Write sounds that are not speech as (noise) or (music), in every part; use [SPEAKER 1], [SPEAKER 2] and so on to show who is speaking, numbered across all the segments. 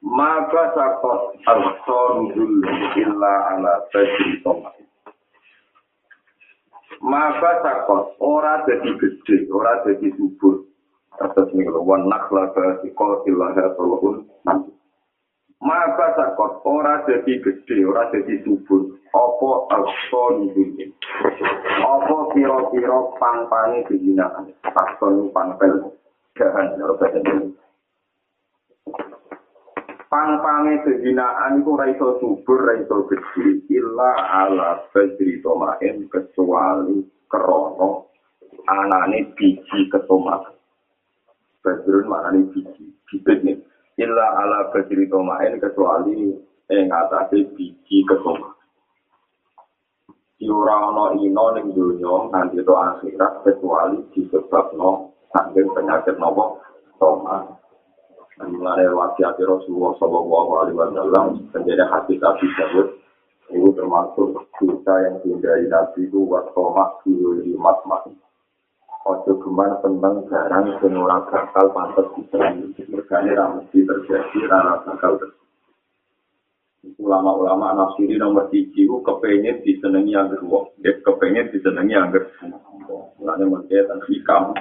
[SPEAKER 1] Maka sakot al-son illa ala tajri tomat. Maka sakot ora jadi gede, ora jadi subur. Atas ini kalau wan nakla ke sikotilah ya tolong Maka sakot ora jadi gede, ora jadi subur. Apa al-son dulu. Apa kira-kira pang-pangi kejinaan. Al-son pang-pel. Jahan, ya pang-pange kehinaan iku ora iso subur, ora iso gede, illa ala badri tomain kecuali krono anane biji ketomak. Badrun maknane biji, bibit nih. Illa ala badri tomain kecuali ing atase biji ketomak. Ora ana ino ning donya nganti to akhirat kecuali disebabno saking penyakit nopo tomak. Mulai wasiat Rasulullah Shallallahu Alaihi Wasallam menjadi hati Nabi Dawud itu termasuk dosa yang dihindari Nabi itu wasomak dulu lima mati. Ojo geman tentang barang senora bakal pantas diserang. Mergane ramesti terjadi rara bakal. Ulama-ulama nafsiri nomor tiga itu kepengen disenangi yang beruang. Dia kepengen disenangi yang beruang. Mulanya mungkin hikam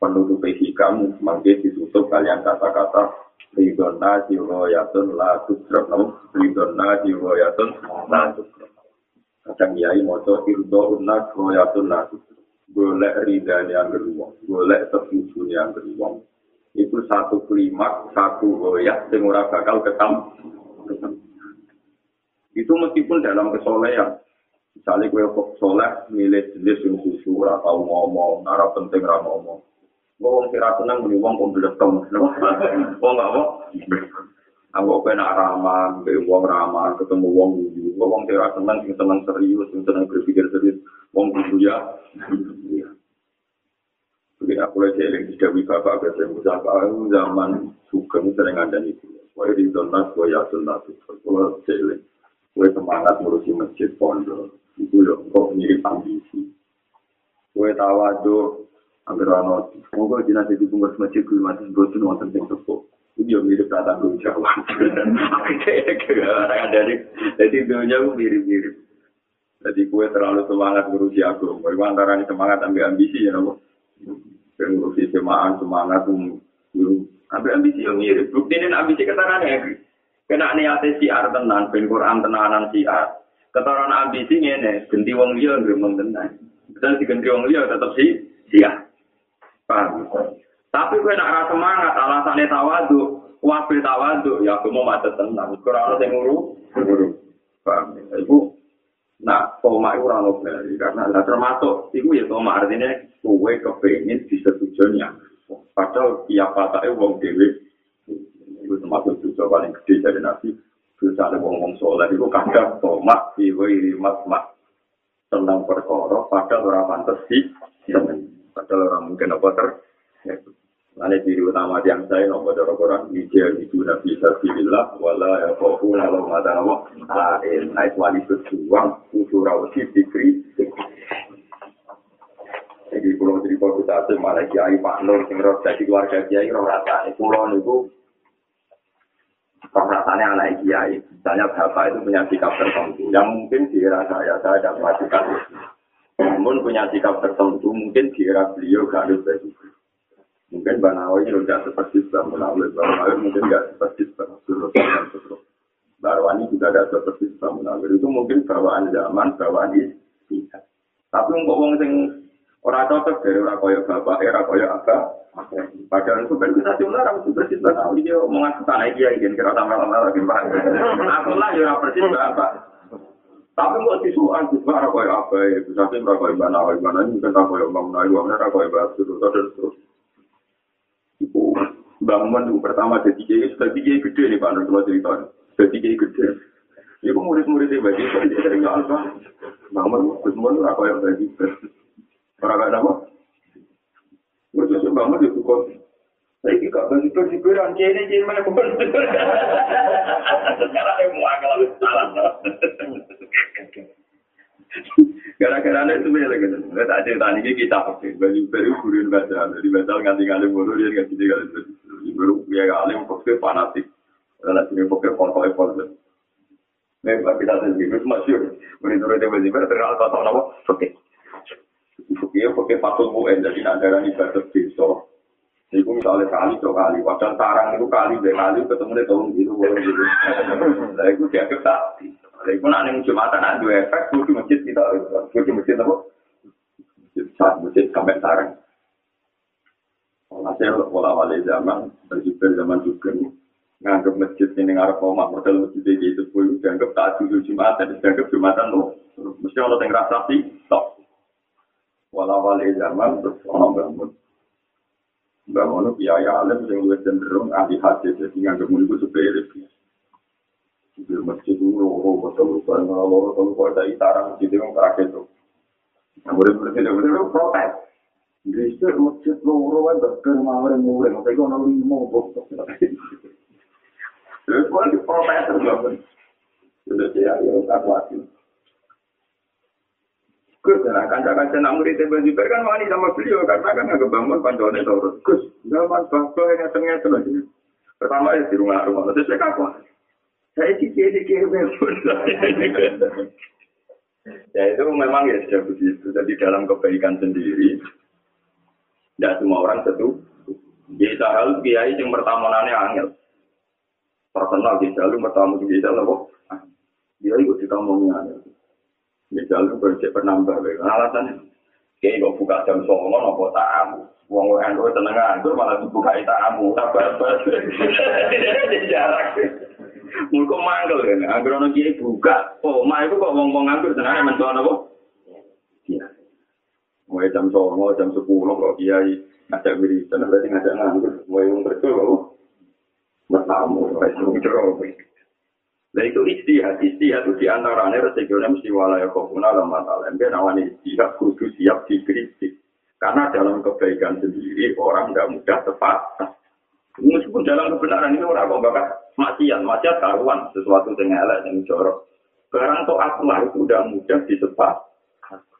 [SPEAKER 1] penutup hikam mungkin ditutup kalian kata-kata. Ridona jiroyatun la tukrab namun. Ridona jiroyatun la tukrab kadang yai moco irdo unna jiroyatun la tukrab boleh ridan yang kedua boleh tersusun yang kedua itu satu klimak satu goyak yang ora bakal ketam. Itu meskipun dalam kesolehan. Misalnya gue soleh milih jenis yang susu atau ngomong arah penting arah ngomong Wong kira seneng muni wong kok blekom. Wong gak apa? Aku kena ramah, be wong ramah, ketemu wong guyu. Wong kira seneng sing seneng serius, sing seneng berpikir serius. Wong guyu ya. Jadi aku lagi eling di Dewi Bapak Besar Musaka zaman sugeng sering ada itu. Wah di donas, wah ya donas. Wah eling. Wah semangat ngurusi masjid pondok. Itu loh, kok mirip ambisi. Wah tawadu, Agar ono, semoga jinak jadi pengurus masjid gue masih bosan wonten sing sepuh. Ini yang mirip kata gue Jawa. Jadi dunia gue mirip-mirip. Jadi gue terlalu semangat ngurusi aku. Gue antara semangat ambil ambisi ya nopo. Ngurusi semangat guru. Ambil ambisi yang mirip. Bukti ini ambisi ketaran ya. Kena niatnya siar tenan, ben Quran tenanan siar. Ketaran ambisi ini, ganti wong liya ngremeng tenan. Dan si ganti wong liya tetap si siar. Tapi gue nak rasa semangat, alasannya tawadu, wabil tawadu, ya aku mau macet tenang. Kurang ada yang nguru, nguru. Paham ya? Ibu, nah, koma itu orang nobel, karena lah termasuk, ibu ya koma artinya, gue kepengen disetujunya. Padahal tiap kata wong dewi, itu termasuk juga paling gede dari nabi. Terus ada wong-wong soleh, itu kadang koma, ibu irimat, mak. Tentang perkara, padahal orang pantas sih, Padahal orang mungkin apa ter. Ini diri utama yang saya nopo dari orang hijau itu nabi sabilillah wala ya kofu lalu mata nopo lain naik wali berjuang usul rawsi dikri. Jadi pulau cerita kita asal malah kiai Pak Nur sing roh jadi keluarga kiai roh rasa ini pulau niku roh rasanya anak kiai. Misalnya bapak itu punya sikap tertentu yang mungkin dirasa ya saya tidak melakukan namun punya sikap tertentu mungkin di era beliau gak ada begitu. Mungkin Mbak Nawawi ini tidak seperti Mbak Munawir. Mbak Munawir mungkin tidak seperti Mbak Surut dan. Mbak Arwani juga tidak seperti Mbak Munawir. Itu mungkin bawaan zaman, bawaan pihak. Tapi untuk orang yang orang cocok dari orang kaya bapak, era kaya apa. Padahal itu kan kita cuma orang itu persis Mbak Nawawi. Dia omongan ke sana dia ingin kira sama-sama lagi Mbak. Aku lah ya persis Mbak Tapi kok disuan di mana kau apa ya? Bisa sih mereka ibadah nawa ibadah ini bukan apa yang bangun ayu, mana kau ibadah terus terus terus. Ibu bangun itu pertama jadi kiai, sudah kiai gede nih Pak kalau cerita. Jadi kiai gede. Ibu murid-muridnya bagi dia sering nyal Pak. Bangun, Gus Mun aku yang bagi. Orang gak apa? Murid bangun itu kok. Saya kira bagi bagi berang kiai ini kiai mana pun. Sekarang saya mau agak salah. Gara-gara itu sebenarnya gitu. Nggak tak cerita ini kita pakai baju baru kurin baca, jadi baca ganti ganti bodoh dia ganti dia ganti baru dia kali pakai fanatik. Karena sini pakai foto foto. Memang kita sendiri itu masih menurut dia baju baru terkenal kata apa? Oke. Oke, oke patut bu, jadi nak darah ini batas besok. Iku misalnya kali dua kali, padahal sarang itu kali dua kali ketemu di tahun gitu, boleh gitu. Nah, itu dianggap sakti. Lha iku nek ning Jumatan ada dua efek kudu masjid kita, kudu masjid apa? Saat masjid sampai sarang. Hasil wala wale zaman, berjubel zaman juga nganggap masjid ini ngarep omah model masjid ini itu pun dianggap tak dulu Jumatan, dianggap Jumatan loh. Mesti orang yang rasa sih, stop. Wala wale zaman terus orang bangun. Bangun biaya alim yang lebih cenderung ahli hadis, jadi nganggap itu sepele di masjid itu loro betul betul loro betul kok ada itaran masjid itu terakhir itu yang murid-murid itu betul protes Drisik masjid loro kan bakal mawar yang murid tapi kok nol lima bok terus kok di protes sudah saya ya tak kuatin Gus, nah kanca-kanca nak murid Ibn Zubair kan wani sama beliau karena kan agak bangun panjangnya terus. Gus, zaman bangsa yang ngeteng-ngeteng Pertama ya di rumah-rumah, terus saya kapan? Saya sih jadi Ya itu memang ya sudah begitu. Jadi dalam kebaikan sendiri, tidak semua orang setuju. Bisa hal kiai yang pertama nanya angel. Terkenal di jalur pertama di apa? Dia ikut kita ngomongnya angel. Di jalur bercek penambah. Alasannya, kiai kok buka jam songo nopo tamu. Wong wong anu tenang nganggur malah dibuka tamu. (laughs) Sabar, sabar. (laughs) Jarak. Muka manggil kan, agar orang kiai buka. Oh, ma itu kok ngomong nganggur, senangnya mentuan apa? Iya. Mulai jam songo, jam sepuluh, kok kiai ngajak wiridan, berarti ngajak nganggur. Mulai yang betul, kok. Bertamu, itu Nah itu istihad, istihad itu diantaranya resikonya mesti walaya kofuna dalam masalah. Dia namanya istihad kudu siap dikritik. Karena dalam kebaikan sendiri orang tidak mudah tepat. Meskipun dalam kebenaran ini orang kok bakal maksiat, maksiat karuan sesuatu yang elek yang jorok. Barang to lah itu udah mudah disebat.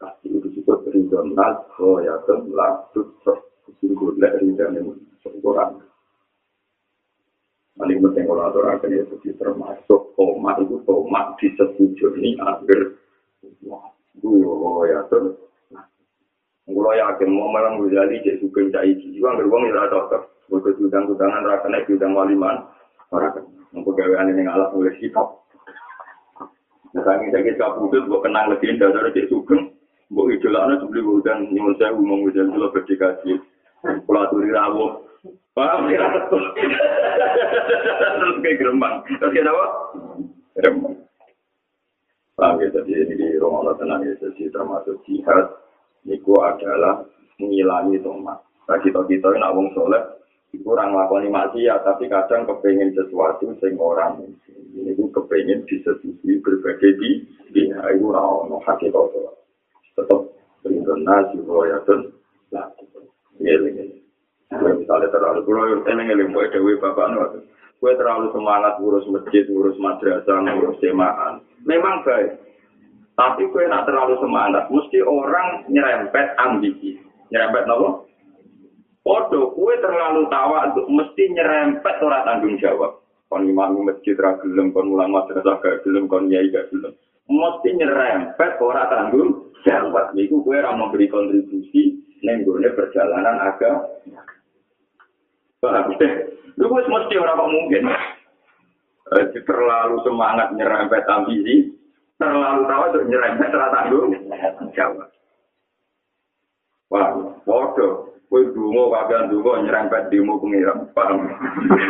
[SPEAKER 1] Kasih itu disebut ridon nas, oh ya temlah, tutup, sungguh lek ridon yang sempurna. Paling penting kalau aturakan ya jadi termasuk tomat itu tomat disetujui agar wah, oh ya tuh. Kalau yakin mau malam Ghazali cek suka cak iki, juga nggak uang ya cocok. Bukan udang-udangan rasanya udang waliman. Orang Untuk gawean ini ngalah mulai sikap. Misalnya sakit kabudut, gue kenang legenda dari Cik Sugeng. Gue idolanya sebeli hujan, nyumun saya umum hujan dulu berdikasi. Pulau turi rawuh. Paham ya? Terus kayak gerembang. Terus kayak apa? Gerembang. Paham ya? Jadi ini di rumah Allah tenang ya. Jadi termasuk jihad. Niku adalah mengilangi tomat. Nah kita-kita ini nak wong soleh. kurang lakoni maksiat tapi kadang kepengen sesuatu sing orang ini itu kepengen disetujui berbagai di di itu rawon hakikat itu tetap berikan juga ya kan lah ini misalnya terlalu kalau yang ini ngeling gue terlalu semangat ngurus masjid ngurus madrasah ngurus jemaah memang baik tapi gue nak terlalu semangat mesti orang nyerempet ambisi nyerempet nopo Podo, kue terlalu tawa untuk mesti nyerempet ora tanggung jawab. Kon imam masjid ra gelem, kon ulama madrasah gak gelem, kon nyai gak gelem. Mesti nyerempet ora tanggung jawab. Niku kue ra memberi kontribusi ning perjalanan agama. Lu wis mesti ora kok mungkin. Eh, terlalu semangat nyerempet ambisi, terlalu tawa untuk nyerempet ora tanggung jawab. Wah, podo. Kue dungo kagian dungo nyerempet dimu pengiram, paham?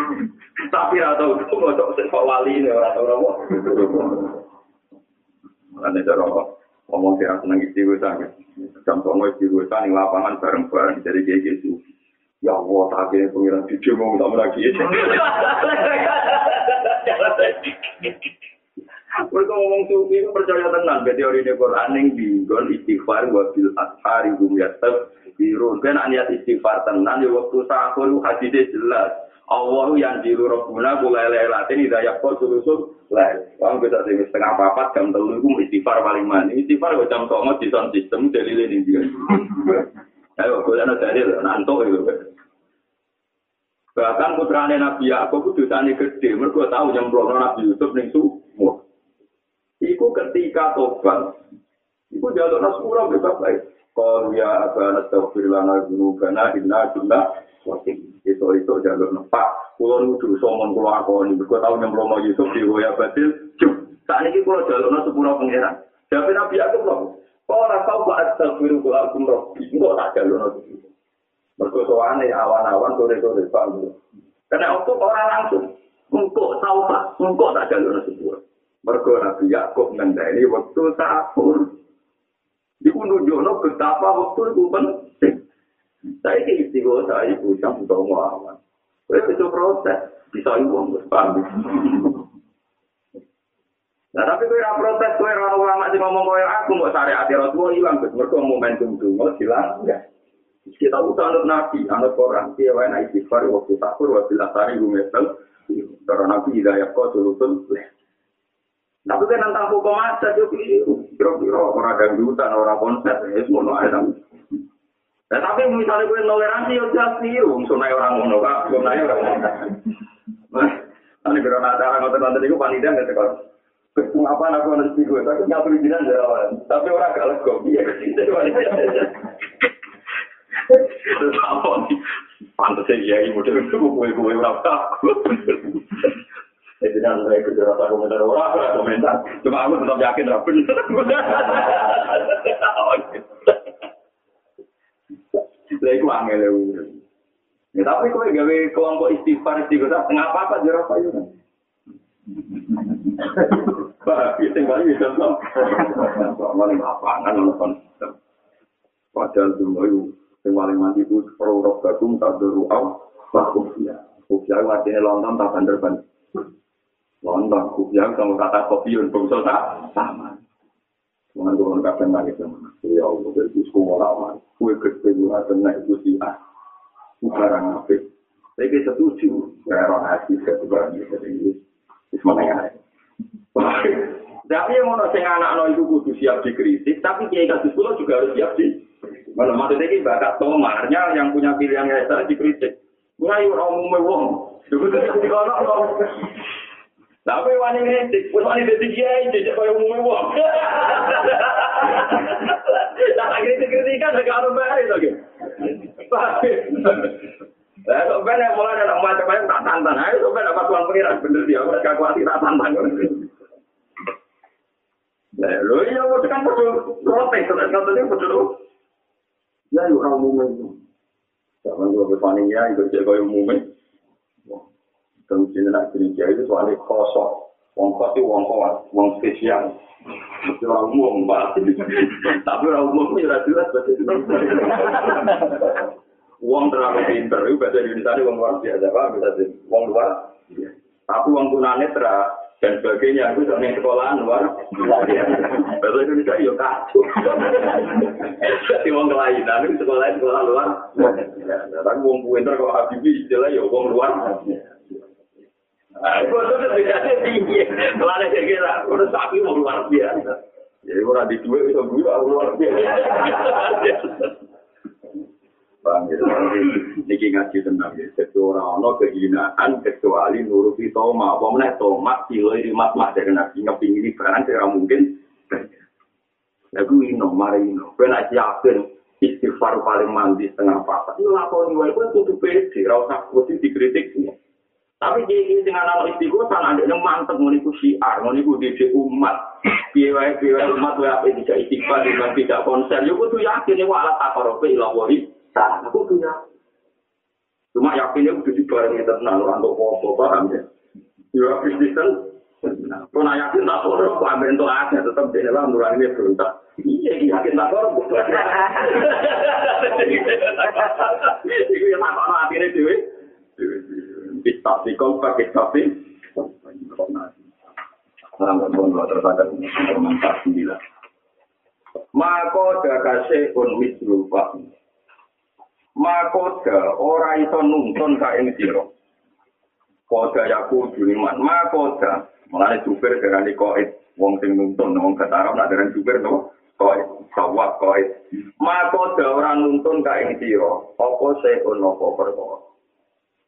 [SPEAKER 1] (laughs) Tapi atau dungo cok sepak wali ini tahu apa? Karena cara ngomong kira seneng istighfar, jam songo istighfar di lapangan bareng-bareng jadi kayak gitu. Ya Allah, tak akhirnya pengiran video mau tak lagi. Mereka ngomong sufi itu percaya tenang ke teori ini Quran yang dinggon istighfar wa bil ashari hum yastab birun. Kan niat istighfar tenang di waktu sahur hadisnya jelas. Allah yang diru robbuna kula lelatin hidayah kok sulusul lah. Wong kita sing setengah papat jam telu iku istighfar paling mani. Istighfar kok jam 09.00 di sound system dalile ning dia. Ayo kok ana dalil nanto itu. Bahkan putrane Nabi Yakub itu dosane gede, mergo tahu nyemplungno Nabi Yusuf ning sumur. Iku ketika tobat, iku jalur sepura bebas baik. Kalau ya abana tawfir lana gunubana inna wasim. Itu itu jalur nepak. Kulo nudu somon kulo akoni. Berku tahu nyemplung Yusuf di Hoya Badil. Cuk. Saat ini kulo jalur sepura pengeran. Jadi Nabi aku loh. Kalau rasau buat tawfir kulo akum roh. Tak jalur sepura. Berku soane awan-awan sore-sore pak. Karena waktu orang langsung. Engkau tahu pak. Engkau tak jalur sepura. Mergo Nabi Yakub ngendani waktu sahur. Iku nunjukno betapa waktu itu penting. Saya ini istiqo saya ibu yang butuh ngawan. Saya itu proses. Bisa ibu paham. Nah tapi kue ra protes kue ra ulama sing ngomong kue aku mau sare ati Rasulullah hilang Gus mergo momentum dungo hilang enggak. Kita usah anut Nabi, anut Quran, dia wae naik istighfar waktu sahur wa bila sari gumesel. Karena Nabi hidayah kau sulutul Tapi kan tentang hukum aja yo kira-kira ora dangdutan, ora konser, ya ae tapi. Nah, tapi misalnya gue toleransi yo jelas sih, wong sunai orang ngono kak, sunai orang ngono. Nah, nanti kira acara ngotot-ngotot itu panitia nggak tekor. Ngapa aku harus gue, tapi nggak perizinan jalan. Tapi orang gak lego, iya kesini apa nih? Pantasnya iya, ibu dari itu gue-gue orang takut. Jadi kan saya kerja rata komentar orang, komentar. Cuma aku tetap yakin lah benar. Lah iku angel Ya tapi kowe gawe kelompok istighfar istighfar ngapa apa apa yo. Pak, itu kali bisa tuh. Paling lapangan nonton. Padahal semua yang paling mati itu perlu roh gabung tak beruang. Bagus ya. Usia artinya lontong tak bandar-bandar. Lontong kubiang sama kata kopi untuk tak sama. Tuhan Tuhan kadang lagi sama. Ya Allah, dari sekolah awal. Kue gede gue ada naik itu sih ah. Barang apa? Saya setuju. Ya orang hati saya barang itu dari itu. Isma ya. Tapi yang mau sing anak-anak itu kudu siap dikritik, tapi kiai kasus juga harus siap di. Kalau maksudnya ini bakat tomarnya yang punya pilihan kayak saya dikritik. Ayo orang umumnya wong. Dulu tuh di kono Tapi wani kritik, wis wani dadi kiai jek koyo umumnya wong. (laughs) Lah kritik kritikan gak ono bare to gitu. Lah kok ben mulai ada macam macam tak tantang, ayo kok ben apa tuan pengiran bener dia, gak kuat tak lho iya kok kan betul protes katanya betul. Ya orang umumnya. Jangan gua berpaning ya, itu cek koyo umumnya. Terus ini nak gereja itu soalnya kosong. Wong kos itu wong kuat, wong spesial. Itu orang umum, Pak. Tapi orang umum itu jelas jelas. Wong terlalu pinter, itu bahasa Indonesia itu wong luar biasa, Pak. Bisa wong luar. Tapi wong tunanetra dan sebagainya itu yang sekolahan luar bahasa Indonesia ya kacau. Jadi wong kelainan itu sekolah sekolah luar. Tapi wong pinter kalau Habibie istilah ya wong luar. Foto itu bedanya tinggi. Kalau ada kira-kira, udah sapi mau luar biasa. Jadi orang di dua itu dua luar biasa. Ini ngaji tenang ya. Kecuali orang kehinaan kecuali nuruti toma. Mana toma kilo ini mat mat dari nabi ngeping ini barang tidak mungkin. Lagu ino, mari ino. Kena yakin istighfar paling mandi setengah apa. Ini lakoni wae pun tutup pede. Rasa putih dikritik. Tapi dia ini dengan anak istiqo, sana ada yang mantep menipu syiar, menipu diri umat. Biaya biaya umat, biaya apa tidak istiqo, dengan tidak konser. Ya, aku tuh yakin, ya, alat takar, apa ilawahi. Sana, aku tuh yakin. Cuma yakinnya udah dibarengi tenang, orang tuh apa, paham ya. Ya, Kristen, Nah, yakin tak boleh, aku ambil untuk aja, tetap di dalam nurani ini berontak. Iya, yakin tak korup. Iku yang tak korup akhirnya dewe. Bisa sikol pakai tapi. Selamat pun kalau tersadar bermanfaat sembilan. Maka dakase un mislu pak. Maka da ora iso nuntun ka ing sira. Koda yaku juliman, maka da mulane supir darani koit wong sing nuntun wong ketarap nak darani supir no koit sawat koit. Maka da ora nuntun ka ing sira. Apa se ono apa perkara.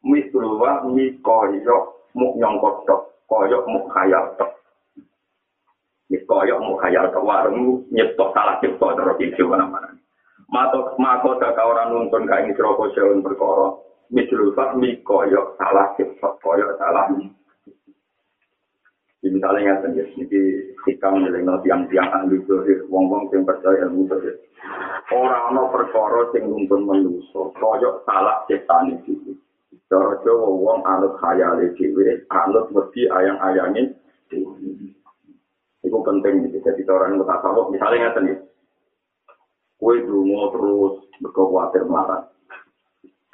[SPEAKER 1] Mislu wa mi koyo muk nyongkot tok, koyo muk khayal tok. Koyo mau khayal ke warung nyetok salah cipta terus iki mana-mana. Mato mako dak ora nuntun kae ngisro apa seun perkara. Misalul fahmi koyo salah cipta koyo salah. Di misalnya ngaten ya, niki hikam nyelengo tiang-tiang ahli zuhir, wong-wong sing percaya ilmu zuhir. Ora ana perkara sing nuntun manusa, koyo salah iki. Cara Jawa wong anut khayale dhewe, anut mesti ayang-ayange dhewe. Itu penting gitu. Jadi orang yang tasawuf misalnya nggak nih, kue dungo terus berkhawatir melarat.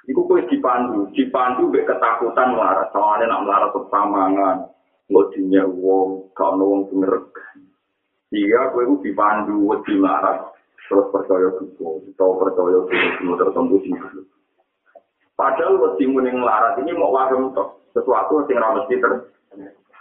[SPEAKER 1] Iku kue dipandu, dipandu be ketakutan melarat. Soalnya nak melarat persamangan, nggak dinya wong, kau wong semerek. Iya, kue itu dipandu, wedi melarat, terus percaya dulu, atau percaya dulu, tertentu sih. Padahal wedi muning melarat ini mau warung sesuatu yang ramai ter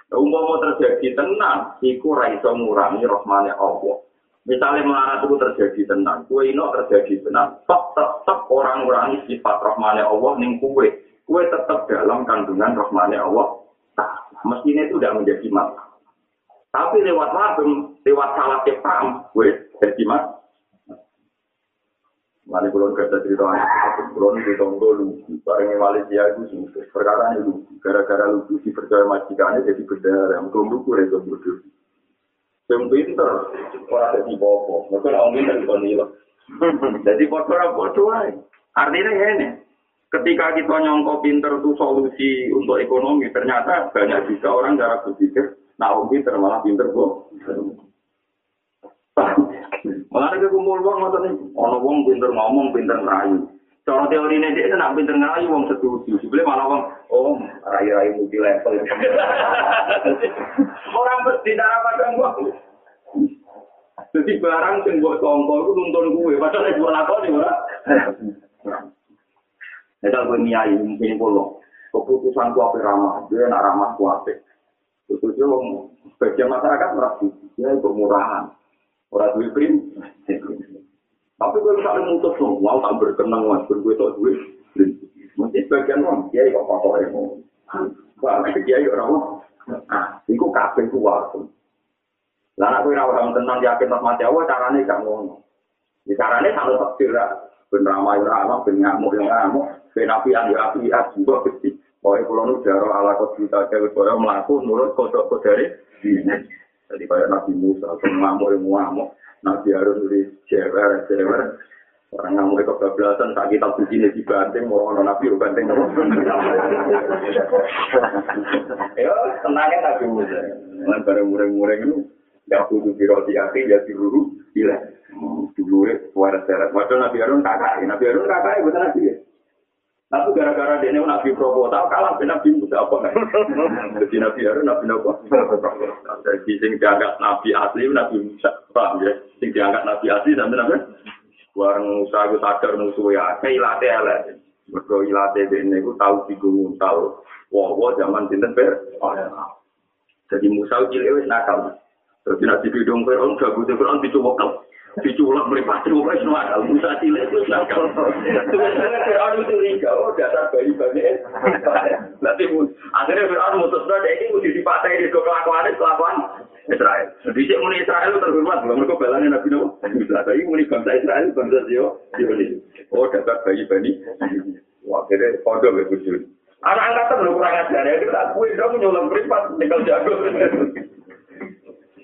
[SPEAKER 1] Umpama terjadi tenang, iku ra iso ngurangi rahmane Allah. Misalnya melarat itu terjadi tenang, kue ino terjadi tenang, tetap tetap orang ngurangi sifat rahmane Allah ning kue. Kue tetap dalam kandungan rahmane Allah. Nah, mestinya itu sudah menjadi masalah. Tapi lewat wabem, lewat salah paham, kue jadi mas. Mari kulon kerja cerita kulon di tonggo lugu, wali dia itu sungguh. Perkara ini lugu, gara-gara lugu si percaya majikannya jadi belum lugu itu bodoh. Yang pinter, orang jadi bobo, mungkin orang pinter itu nilai. Jadi bodoh orang bodoh Artinya ini, ketika kita nyongko pinter itu solusi untuk ekonomi, ternyata banyak juga orang cara berpikir, nah orang pinter malah pinter bodoh. Malah ada kumpul uang ini. Ono wong pinter ngomong, pinter ngerayu. Cara teori ini dia nak pinter ngerayu wong setuju. Sebenarnya malah wong, oh rayu-rayu multi level. (laughs) Orang bertindak apa kan gua? Jadi barang sing buat tongko itu nuntun gue. Padahal itu buat apa nih, ora? Kita gue niai mungkin pulau. Keputusan ku apa ramah, dia nak ramah ku apa. Terus dia sebagian masyarakat merasa dia bermurahan. Orang duit prim. Tapi kalau misalnya mutus mau tak berkenang mas, bergue tau duit. Mungkin sebagian orang, dia kok kotor ya mau. Wah, dia ya orang Ah, itu kafe itu waktu. Lah aku ora orang tenang yakin mas mati awal carane gak ngono. Di carane kalau takdir ben ramai ora ana ben ngamuk yo ngamuk, ben api yang api juga gede. Pokoknya kalau nu jaro ala kau cerita cewek kau melaku nurut kodok kodari. Jadi kayak Nabi Musa, ngamuk yang ngamuk. Nabi Harun di cewer, cewer. Orang ngamuk itu kebablasan, tak kita begini di banting, mau orang Nabi banting. (laughs) Ya, tenangnya Nabi Musa. Dengan bareng-mureng-mureng itu, gak butuh biroti akhir, ya diruru, gila. Dulu ya, suara seret. Waduh Nabi Harun kakak, Nabi Harun kakak, bukan Nabi ya. Tapi gara-gara dia ini nabi tahu kalah dengan nabi Musa apa Jadi nabi Harun nabi Nabi. Jadi sing dianggap nabi asli nabi Musa paham ya. Sing dianggap nabi asli dan nabi Warang Musa itu sadar musuh ya. Kayak ilate elek. Mereka ilate ini itu tahu bingung tahu. Wah, wah zaman sinten ber. Jadi Musa cilik wis nakal. Terus nabi bidung Fir'aun gak butuh Fir'aun dicoba diculak meripati wong wis nakal Musa cilik wis nakal Fir'aun curiga oh dasar bayi bayi nanti akhirnya Fir'aun mutus nada ini mesti dipatah di kelakuan kelakuan Israel jadi cek muni Israel terhormat belum mereka balangnya Nabi Nabi Musa tapi muni bangsa Israel bangsa Zio oh dasar bayi bayi wah akhirnya kode berbujur anak angkatan lu kurang ajar ya kita kue dong nyulam meripat tinggal jago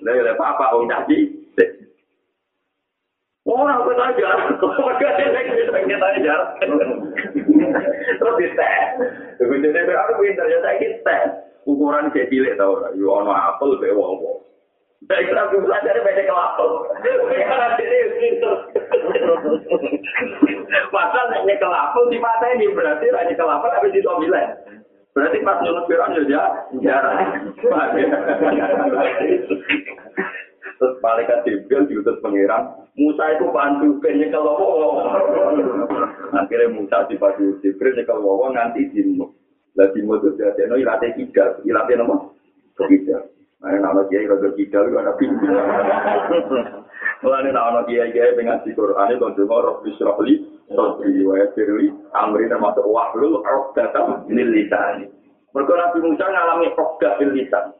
[SPEAKER 1] Lah ya apa-apa wong tadi Orang kita aja, keluarga kita kita aja. Terus di tes, dia pintar ya saya kita Ukuran saya cilik tau, yo ono apel be wong Baik Nabi Musa dari banyak kelapa. Karena ini pinter. Pasal hanya kelapa di mata ini berarti hanya kelapa tapi di tomilan. Berarti pas nyulut Fir'aun ya jarang. Terus (laughs) pangeran, Musa itu bantu penye kalau Akhirnya Musa dipadu Jibril nyekel wawa nganti dimu. Lah dimu itu no ilate tiga, ilate nomor tiga. Nah, nama kiai rada tiga itu ada pintu. Mulane nama kiai kiai dengan di Quran itu cuma roh bisrohli, sotri wa firli, amri termasuk wahlul roh datang lil lisan. Mereka Nabi Musa ngalami rokda bil lisan.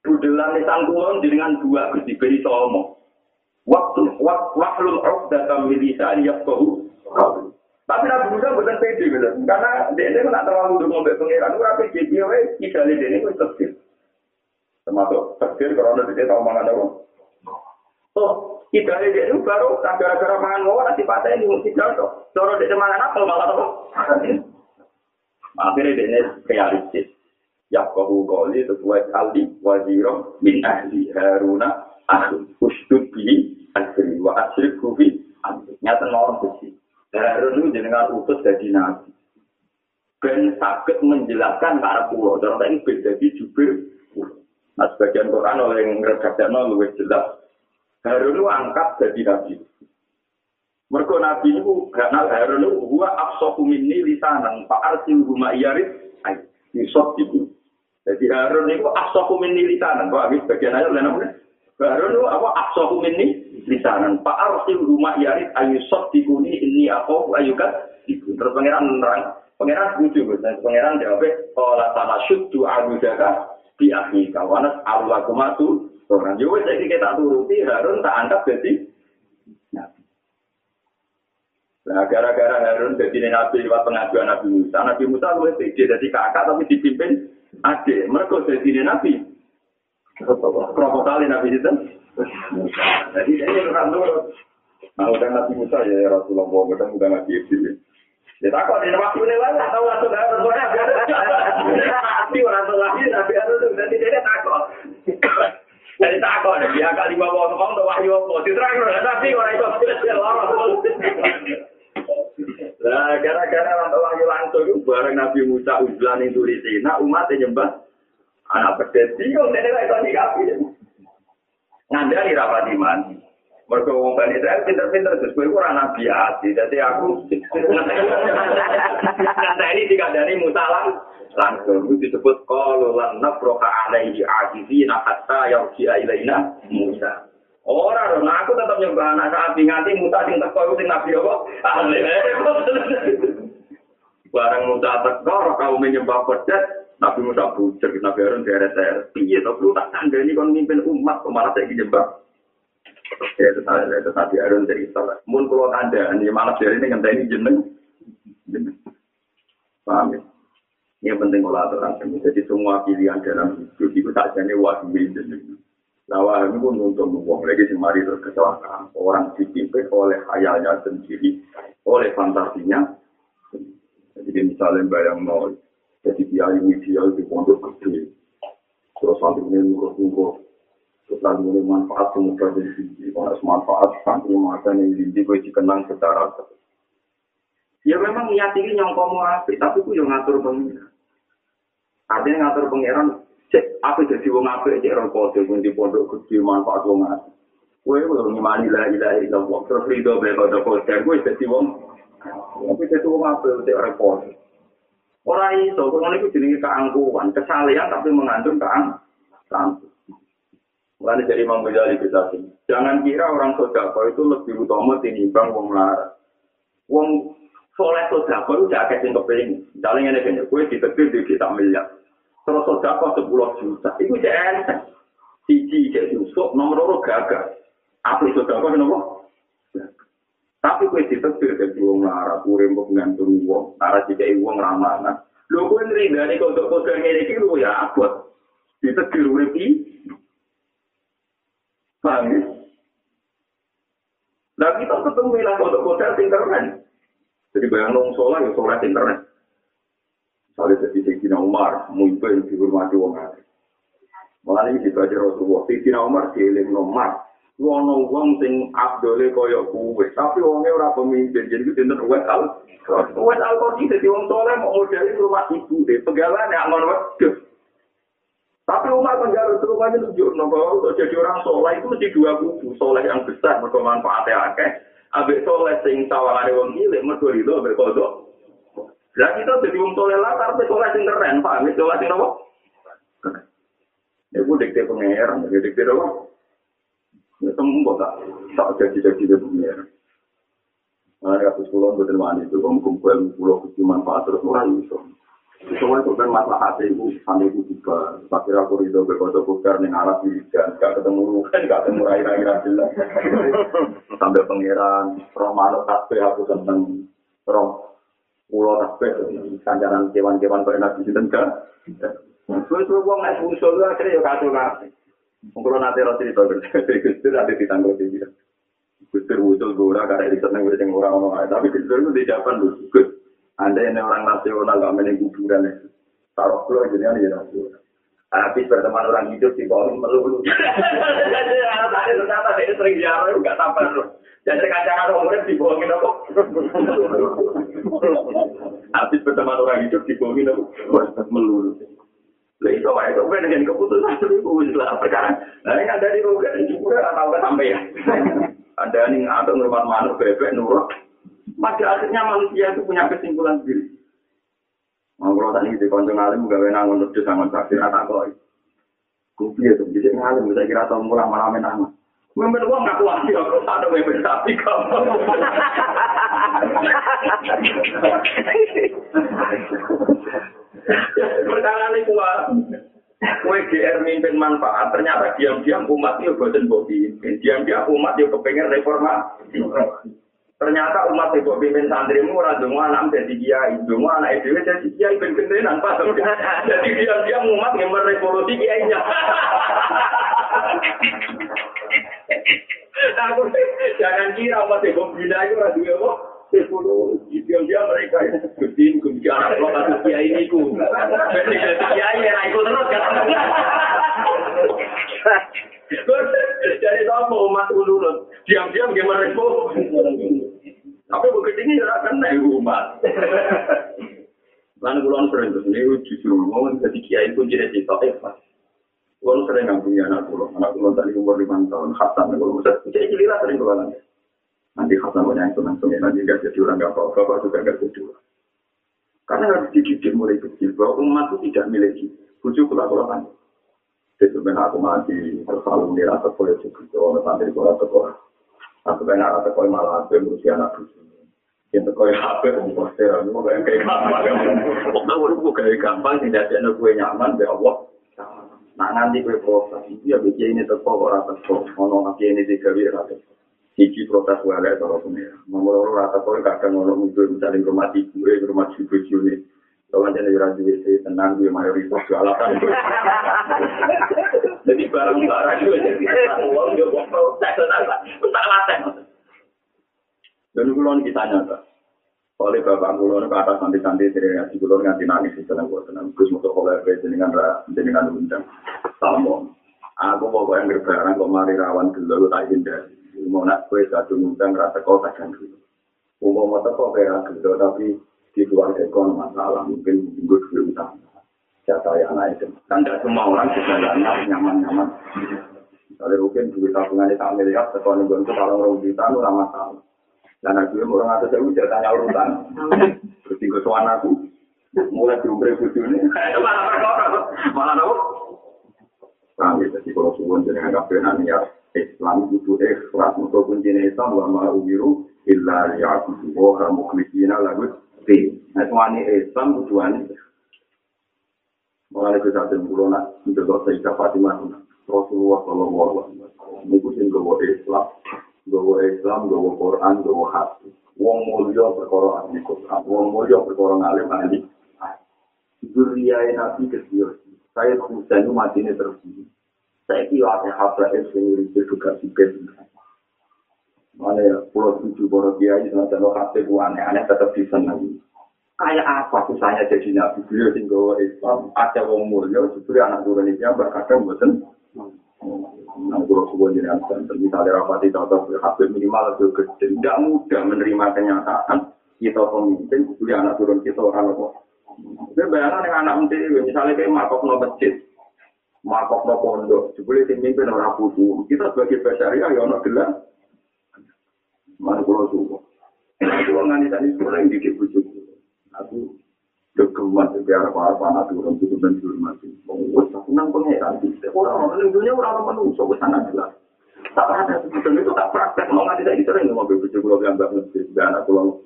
[SPEAKER 1] budelan lisan kulon dengan dua diberi somo. Waktu wak, waklul uqdah kami lisan yafqahu. Tapi Nabi Musa bukan pede gitu. Karena dia ini nak terlalu dulu ngombe pengiran. Ora pede dia wae tidak dia ini wis kecil. Termasuk kecil karena dia tahu mangan apa. Oh, kita dia ini baru gara-gara mangan ngawar nanti patah ini mesti jatuh. Cara dia mangan apa malah apa? Akhirnya dia ini realistis. Yakobu koli sesuai aldi wajirom min ahli haruna ahli ustud bi asri wa asri kufi nyata orang besi Harun itu jenengan utus jadi nabi. Ben sakit menjelaskan ke arah pulau. Dan tadi beda di jubir nah sebagian Quran oleh yang redaksional lebih jelas. Harun itu angkat jadi nabi. Mereka nabi itu karena Harun itu gua absohu minni lisanan pak arsil huma iyarit yusuf itu. Jadi Harun itu aksofu minni lisanan. Pak bagian ayat lain apa? Harun itu apa aksofu minni lisanan. Pak Arsil rumah yarid ayu sok dikuni ini apa ayukat ibu. Terus pangeran nerang. Pangeran setuju. Dan pangeran jawab, Kala tanah syuddu abu jaga di akhir kawanas Allah kumatu. Orang Jawa jadi kita turuti Harun tak anggap jadi Nah, gara-gara Harun jadi nabi lewat pengajuan Nabi Musa. Nabi Musa lu jadi kakak tapi dipimpin adik. Mereka jadi nabi. Berapa kali nabi itu? Jadi ini orang nurut. Nah, udah Nabi Musa ya Rasulullah, udah udah nabi itu. Ya tak kok di waktu ini lah, tahu langsung Harun. Nabi orang tua lagi, Nabi Harun. Jadi dia takut. Jadi takut, dia kali bawa ngomong tuh wahyu apa. Diterang, tapi orang itu Nah, gara-gara orang wahyu langsung itu bareng Nabi Musa ujian itu di sini, umat nyembah anak pedet. Bingung, ini lah itu nyikapi. Ngandani rapat iman. Mereka ngomong Bani Israel pinter-pinter, terus gue kurang nabi hati. Jadi aku, kata ini dikandani Musa langsung. Itu disebut, kalau lan nafroka alaihi ajizi hatta yauji'a ilaina Musa. Ora dong, aku tetap nyembah anak sapi nganti muta sing teko sing nabi apa? (laughs) Barang muta teko, kau menyembah pedet, Nabi Musa bujur, Nabi Harun deret-deret. Piye to, lu tak kandani kon mimpin umat, kok malah saiki nyembah. Ya, itu tadi, itu tadi Harun cerita. Mun kulo kandani, malah dari ini ngenteni jeneng. Paham ya? Ini penting kalau aturan. Jadi semua pilihan dalam hidup itu tak jadi wajib jeneng. Nah, ini pun untuk membuang lagi si mari terus kecelakaan. Orang dipimpin oleh hayalnya sendiri, oleh fantasinya. Jadi misalnya bayang nol, jadi dia ini dia di pondok gede. Terus nanti ini nurut-nurut. Terus nanti ini manfaat semoga di sini. Kalau manfaat, nanti makan yang di gue dikenang secara Ya memang niat ini nyongkomu api, tapi gue yang ngatur pengiran. Artinya ngatur pengiran, cek apa jadi wong apik cek padha pun di pondok gede manfaat wong apik kowe kudu ngimani la ilaha illallah terus rido be padha padha kowe dadi wong tapi dadi wong apik cek padha ora iso kok ngene iku jenenge keangkuhan kesalehan tapi mengandung keangkuhan Mulanya dari Imam Ghazali kita Jangan kira orang sodako itu lebih utama tinimbang wong lara. Wong soleh sodako itu jaket yang kepingin. Misalnya ini kayaknya, gue ditetir di kita miliar. Terus sodako sepuluh juta. Itu cek enteng. Siji cek Yusuf, nomor loro gagal. Apa itu sodako kenapa? Tapi kue ditebir ke wong lara, kue mau ngantung wong, lara jika wong ramalan. Lho kue nerindani kodok kodok ngene iki lu ya abot. Ditebir iki. Paham ya? Nah kita ketemu lah kodok-kodok internet. Jadi bayang nong sholat, ya sholat internet. Misalnya jadi Sayyidina Umar, mumpil dihormati wong alim. Malah ini dibaca Rasulullah. Sidina Umar dieling nomar. Wono wong sing abdole kaya kuwe, tapi wonge ora pemimpin. Jadi dinten wes al. Wes al kok dadi wong soleh mau model rumah ibu deh. Pegalan ya ngono wedhus. Tapi Umar penjara rumahnya tunjuk nopo untuk jadi orang soleh itu mesti dua kubu. Soleh yang besar bermanfaatnya akeh. Abek soleh sing sawangane wong cilik mergo itu abek kodok. Lah kita jadi wong soleh lah tapi soleh sing keren, paham? Soleh sing nopo? Iku dikte pengeran, dikte Ya tembok tak tak jadi-jadi dia punya. Nah, kasus pulau betul mana itu, kamu kumpul pulau kecil manfaat terus murah itu. Semua itu kan masalah hati ibu, sampai ibu juga. Tapi aku itu berkata bukar nih arah di dan gak ketemu kan gak ketemu air-air jelas. Sampai pangeran, roh tasbih aku seneng, roh pulau tasbih, kanjaran kewan-kewan kau enak di sini kan. Suwe-suwe uang naik musuh akhirnya ya kacau kasih. Mungkin nanti roti itu berarti (laughs) Gustur nanti ditanggung tinggi. Gustur muncul gora karena di sana gue yang orang orang tapi Gustur itu di Japan lu Gus. Anda ini orang nasional gak main kuburan ya. Taruh pulau jadi ini nasional. Habis berteman orang hidup di bawah melulu. (laughs) Jadi anak-anak ternyata dia sering jarang gak sabar loh. Jadi kacangan umurnya dibohongin apa? (laughs) Habis berteman orang hidup dibohongin apa? Melulu. Lah itu wae itu dengan keputusan itu lah perkara. Nah ini ada di ini juga tahu kan sampai ya. (laughs) Ada nih atau ngurmat manuk bebek nurut. Pada akhirnya manusia itu punya kesimpulan sendiri. Mau tadi di konco ngalim gawe nangun terus sangon sakit rata koi. Kupi itu bisa ngalim bisa kira tau mulai malam nama. Memimpin uang nggak kuat sih, aku tak ada memimpin sapi kamu. Perkara ini kuat. Kue GR mimpin manfaat, ternyata diam-diam umat itu boten bobi. Diam-diam umat itu kepengen reformasi. Ternyata umat itu pimpin santrimu ora dongo anak jadi kiai, dongo anak itu jadi kiai ben gendenan pas. (laughs) Jadi diam-diam umat ngemer revolusi kiainya. (laughs) Aku jangan kira umat itu bina itu ora duwe apa. Diam-diam mereka ya. Gusti, gusti anak lo kasus kiai ini ku. Jadi kiai ya, ikut terus kan. Jadi apa umat ulurun? Diam-diam gimana itu? Tapi begitu ini ya kan naik umat. Lalu kulon sering terus ini justru mau jadi kiai pun jadi cerita ikhlas. Kulon sering nggak punya anak kulon, anak kulon tadi umur lima tahun, Hasan kulon bisa jadi gila sering kulon. Nanti Hasan punya itu langsung nanti gak jadi orang gak apa-apa, bapak juga gak jadi orang. Karena harus dididik mulai kecil bahwa umat itu tidak miliki kula kan. Jadi sebenarnya aku mati harus selalu nira sekolah juga, orang santri kula sekolah. Aku pengen arah sekolah malah aku yang berusia anak bujuk. Yang sekolah HP, aku pasti aku mau kayak gampang. Pokoknya aku kayak gampang, tidak ada kue nyaman, ya Allah. Nah nanti kue proses, ya bikin ini teko orang ono nanti ini digawe rata Iki protes wale kalau punya. Nomor orang rata kau kadang ngono muncul misalnya rumah ibu, rumah ibu. Kalau ada yang rajin itu tenang dia mayoritas jualan. (laughs) Jadi barang-barang itu jadi uang dia buat protes tenang lah. Tak latih. Dan kulon kita nyata. Oleh bapak kulon ke atas santai-santai dari ngaji kulon nganti nangis di dalam kulon tenang. Gus untuk oleh jenengan jenengan undang. Salam. Aku pokoknya berbarang kok mari rawan dulu tak hindari. Mau nak kue satu ngundang rasa kau tak kan dulu. Umum mau teko kaya gitu, tapi di keluarga kau masalah mungkin minggu dua utang. Jatah yang lain itu. Kan tidak semua orang juga nyaman-nyaman. Misalnya mungkin duit tabungan itu miliar, teko nih untuk kalau orang juta itu lama masalah. Dan aku yang orang atas itu tanya urutan. Terus tinggal suan aku. Mulai diumre budu ini. Malah? Malah apa? Nah, jadi kalau suwon jadi agak benar niat. Islam itu ikhlas untuk kuncinya Islam wa ma umiru illa ya'budu wa mukhlisina lahu din. Nah, semuanya Islam tujuannya Mulai ke satu bulan, mencoba Sayyidah Fatimah, Rasulullah Sallallahu Alaihi Wasallam, mengikuti gawa Islam, gawa Islam, gawa Quran, gawa hati. Wong mulia perkara ahli Quran, wong mulia perkara ngalim ahli. Zuriya Nabi kecil, saya Husain mati ini terus saya kira ada sendiri itu juga sipil. Mana ya, pulau tujuh boros dia itu ada lo hati aneh-aneh tetap di sana. kayak apa susahnya jadi nabi beliau sing gawa Islam ada wong mulya justru anak turun itu yang berkadang boten Nah, kalau sebuah jenengan banten, misalnya rapati contoh Habib minimal itu gede, tidak mudah menerima kenyataan kita pemimpin, kudu anak turun kita orang apa. Itu bayangan yang anak menteri, misalnya kayak makok no masjid, makok no pondok, jebule sing mimpin orang kudu. Kita sebagai basyariah ya ono gelar. Mana kalau suku. Nah, kalau ngani tadi sekolah yang dikit bujuk. Aku kegemat juga apa-apa anak turun itu dan dihormati. Wes aku nang pengeran Orang-orang dunia orang-orang manusia wes sangat jelas. Tak ada sebetulnya itu tak praktek. Mau nggak tidak sering ngomong bujuk kalau yang mbak masjid, anak pulau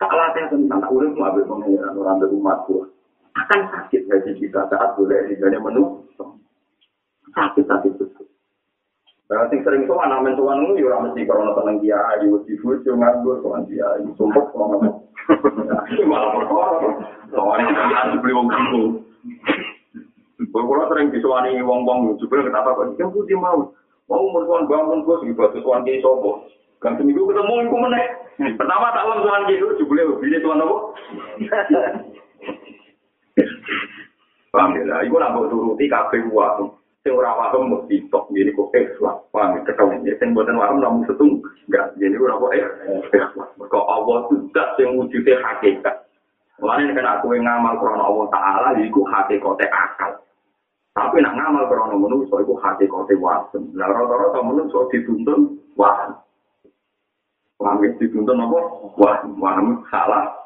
[SPEAKER 1] tak latih tentang tak urip mau pengiran orang berumatku akan sakit gaji kita saat boleh hingga menu sakit sakit itu Berarti sering soal namen soal itu ya mesti karena tenang dia ayu di bujuk nganggur soal dia ayu sumpah soal (laughs) malah perkara soalnya dia harus beli wong itu Kalau sering disuani wong-wong, juga kenapa kok? Kan putih mau. Mau mertuan bangun, gue segitu sesuatu di sobo. Kan seminggu ketemu, aku menek. Pertama tak uang tuan gitu, jubule bini tuan apa? (laughs) Paham ya lah, iku nak mbok turuti kabeh wae. Sing ora paham mbok ditok ngene kok ikhlas. Paham ketemu ya sing boten paham namun setung enggak jadi ora kok ikhlas. Mergo Allah tidak sing wujude hakikat. Mulane nek aku ngamal krana Allah taala iku hakikate akal. Tapi nak ngamal krana manusa iku hakikate wasem. Lah rata-rata manusa dituntun wasem. Paham ya, dituntun apa? Wah, paham salah.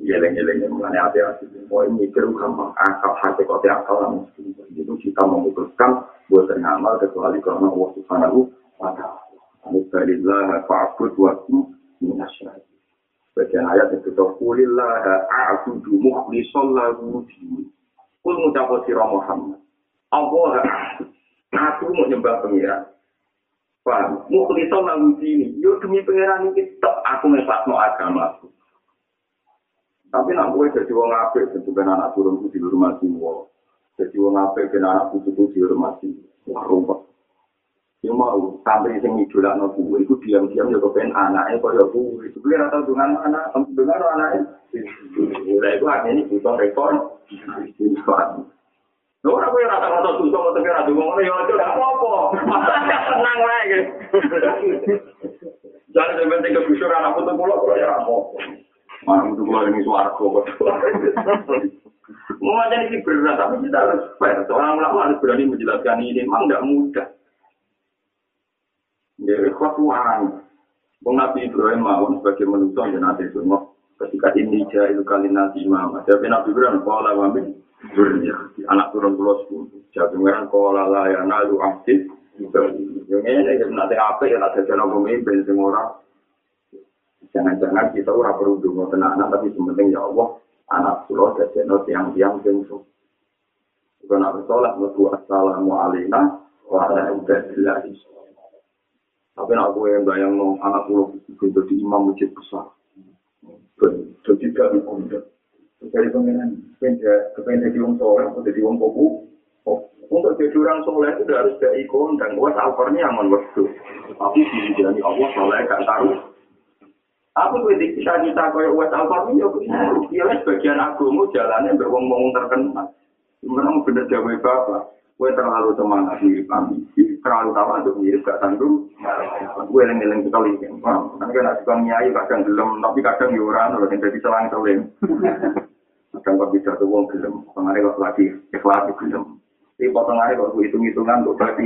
[SPEAKER 1] Geleng-geleng mulanya hati-hati. Mau mikir gampang akal hati kau akal lah Itu kita memutuskan buat ngamal kecuali karena Allah Subhanahu wa taala. Alhamdulillah fa'bud wa minasyari. Bagian ayat itu tuh kulillah a'budu mukhlishan lahu din. Kul ngucap sira Muhammad. Allah aku mau nyembah pengiran. Paham? Mukhlishan lahu din. Yo demi pengiran iki tok aku ngepakno agama aku. Tapi nak gue jadi wong apik, kan anak turun itu dihormati wong. Jadi wong apik kan anak putu itu dihormati. Wah rumput. Yang mau sampai sing idolak no itu diam-diam ya kepen anaknya kok ya gue. Itu gue rata dengan anak, dengan anaknya. Mulai itu hanya ini butuh rekor. Lho ora kowe rata-rata susah kok tekan adu ngono ya aja gak apa-apa. (laughs) Tenang wae gitu. Jangan sampai tinggal busur anak putu pulau ya apa-apa. Mana itu keluar ini suaraku. (laughs) Mau macam ini berat, tapi kita harus fair. Seorang ulama harus berani menjelaskan ini. Memang tidak mudah. Ya, ikhlas suaranya. Bung Nabi Ibrahim mau sebagai manusia yang nanti semua. Ketika ini jahil kali nanti imam. Tapi Nabi Ibrahim, kalau wamin, anak turun pulau sepuluh. Jadi mereka kalau layan lalu aktif. Yang ini, nanti apa ya, ada jalan pemimpin semua orang. Jangan-jangan kita ora perlu dungo anak tapi sementing ya Allah, anak pulau jadi tiang-tiang jengsu. Jika nak bersolat, berdoa assalamu alaikum wa ala ibadillahi Tapi nak gue yang bayang no, anak pulau itu jadi imam masjid besar. Jadi gak dikondak. Dari pengenan, kepengen jadi orang soleh atau orang kopu. Untuk jadi orang soleh itu harus ikon dan gue alfarnya aman waktu. Tapi di jalan Allah soleh gak taruh. Aku tuh di kita kita kaya wes alfa ya ya sebagian agama jalannya berwong-wong terkenal. Memang bener jawab bapak. Kue terlalu semangat mirip kami, terlalu tahu untuk mirip gak tanggung. Kue eleng-eleng sekali kan. Karena kan suka nyai kadang gelem, tapi kadang yuran loh yang jadi selang seling. Kadang kok bisa tuh wong gelem, pengaruh kok lagi ikhlas gelem. Di potongannya kok hitung-hitungan kok berarti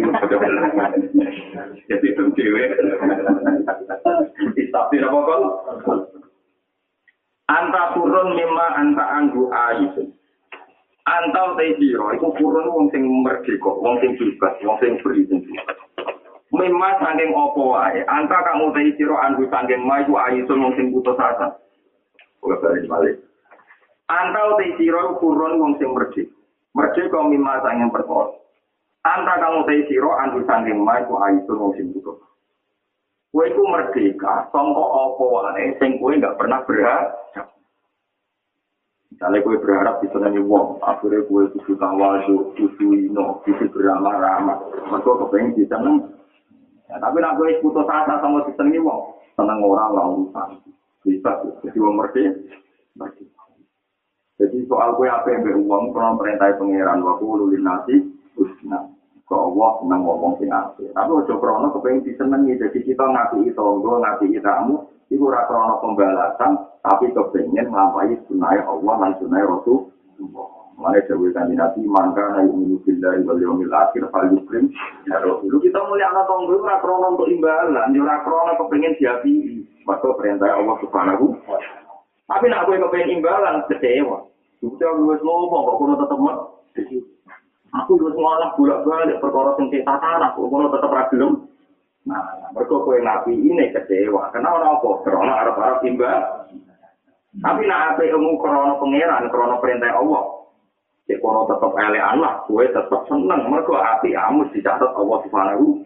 [SPEAKER 1] jadi itu cewek. Tapi apa kok? Anta turun mima anta anggu ayu. Anta te siro, iku turun wong sing merdeka, wong sing bebas, wong sing free. Mima sangking opo wae. Anta kamu te siro anggu sangking ma iku ayu wong sing putus asa. Oke, balik balik. Anta te siro turun wong sing merdeka. Merdeka mima sangking perkara. Anta kamu te siro anggu sangking ma iku ayu wong sing asa. Kue itu merdeka, songko opo wae, sing kue nggak pernah berharap. Misalnya kue berharap bisa nyanyi wong, akhirnya kue kudu tawadu, kudu ino, kudu beramah-ramah. Mereka kepengen bisa neng. Ya, tapi nak kue putus asa sama sistem ini wong, seneng orang lah urusan. Bisa, jadi wong merdeka. Jadi soal kue apa yang beruang, kalau perintah pangeran waktu lulin nasi, usna. Ke Allah senang ngomong sing. Tapi ojo krono kepengen disenengi. Jadi kita ngati tonggo, ngati tamu, itu ora krono pembalasan, tapi kepengen melampai sunai Allah dan sunai Rasul. Mana jauh kan nabi mangka nabi umil dari wal yomil akhir fal yukrim ya Rasul. Kita mulia anak tonggo ora krono untuk imbalan, ora krono kepengen diapi. Maka perintah Allah Subhanahu Tapi nak gue kepengen imbalan, kecewa. Sudah gue ngomong, kok gue tetap mat. Aku gue ngalah bolak balik perkara sing tak tanah, kok gue tetap ragilum. Nah, mereka gue nabi ini kecewa. Karena orang apa? Karena arab arab imbal. Tapi nak apa ilmu krono pangeran, krono perintah Allah. Cek kono tetap ele Allah, gue tetap seneng. Mereka hati amus dicatat Allah Subhanahu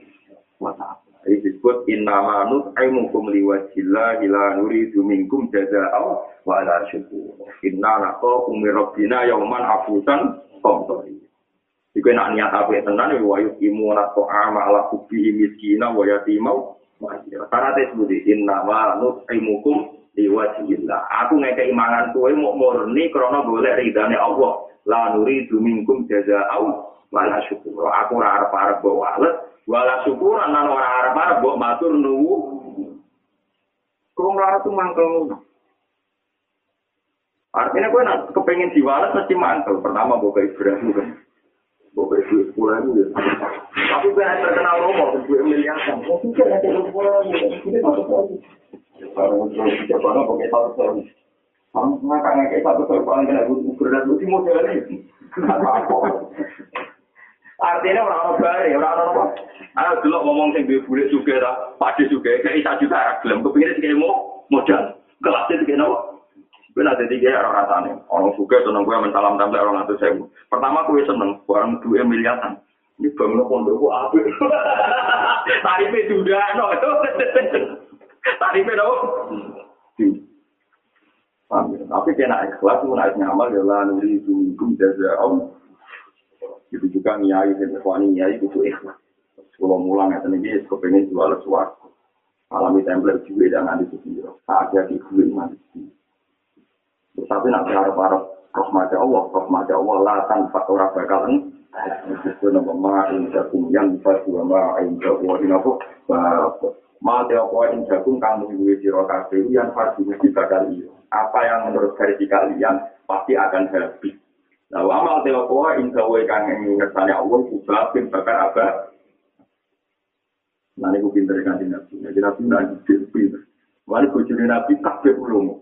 [SPEAKER 1] wa Ta'ala. Disebut inna manut aimukum liwajillah ila nuri dumingkum jaza'aw wa ala syukur. Inna nako umirobbina yauman afusan komtori. Jika nak niat apa tenan ya wayu imu nako ama ala kubihi miskina wa yatimau. Karena itu disebut inna manut aimukum liwajillah. Aku ngekei mangan kue mau murni krono boleh ridhani Allah. La nuri dumingkum jaza'aw wa ala syukur. Aku rarap-rarap bawa wala syukuran nang ora arep-arep mbok matur nuwu kok ora tuh mangkel Artinya gue nak kepengen diwales mesti mantel. Pertama boga Ibrahim kan. Boga sepuluh ribu ya. Tapi gue hanya terkenal romo, gue miliaran. Gue pikir ada duit sepuluh ribu. Ini satu kali. Sekarang gue pikir banget pakai satu kali. Sama ngakak ngakak satu kali paling kena gue berat gue sih model ini. Apa-apa. Artinya orang-orang bare, orang-orang Ayo delok ngomong sing duwe bulik juga ta, pade juga kayak isa juta ra gelem kepengin sing mau modal. Kelasnya sing nopo? Gue nanti tiga orang rasanya. Orang suka seneng gue mensalam tampil orang itu saya. Pertama gue seneng, orang dua miliaran. Ini bangun pondok gue apa? Tarifnya sudah, no. Tarifnya no. Tapi kena ikhlas, naik nyamal, ya lah, nuri itu, itu, jaza, om. Itu juga nyai, nyai, itu ikhlas. Kalau mulang ya ini kepengen jual sesuatu. Alami tempel juga jangan di sini. Saatnya di gue mati. Tapi nak berharap-harap rahmat Allah, rahmat Allah lah tanpa orang bakal itu nama ma'in jagung yang fadu ma'in jagung ini apa? Apa yang jagung kamu gue siro yang fadu mesti bakal iya. Apa yang menurut versi kalian pasti akan habis. Nah, amal teopoa insya Allah kang ngertanya Allah, juga bakal abad Nah, ini pinter kan nabi. Jadi nabi nak didik pinter. Wali bujuni nabi kabeh ulung.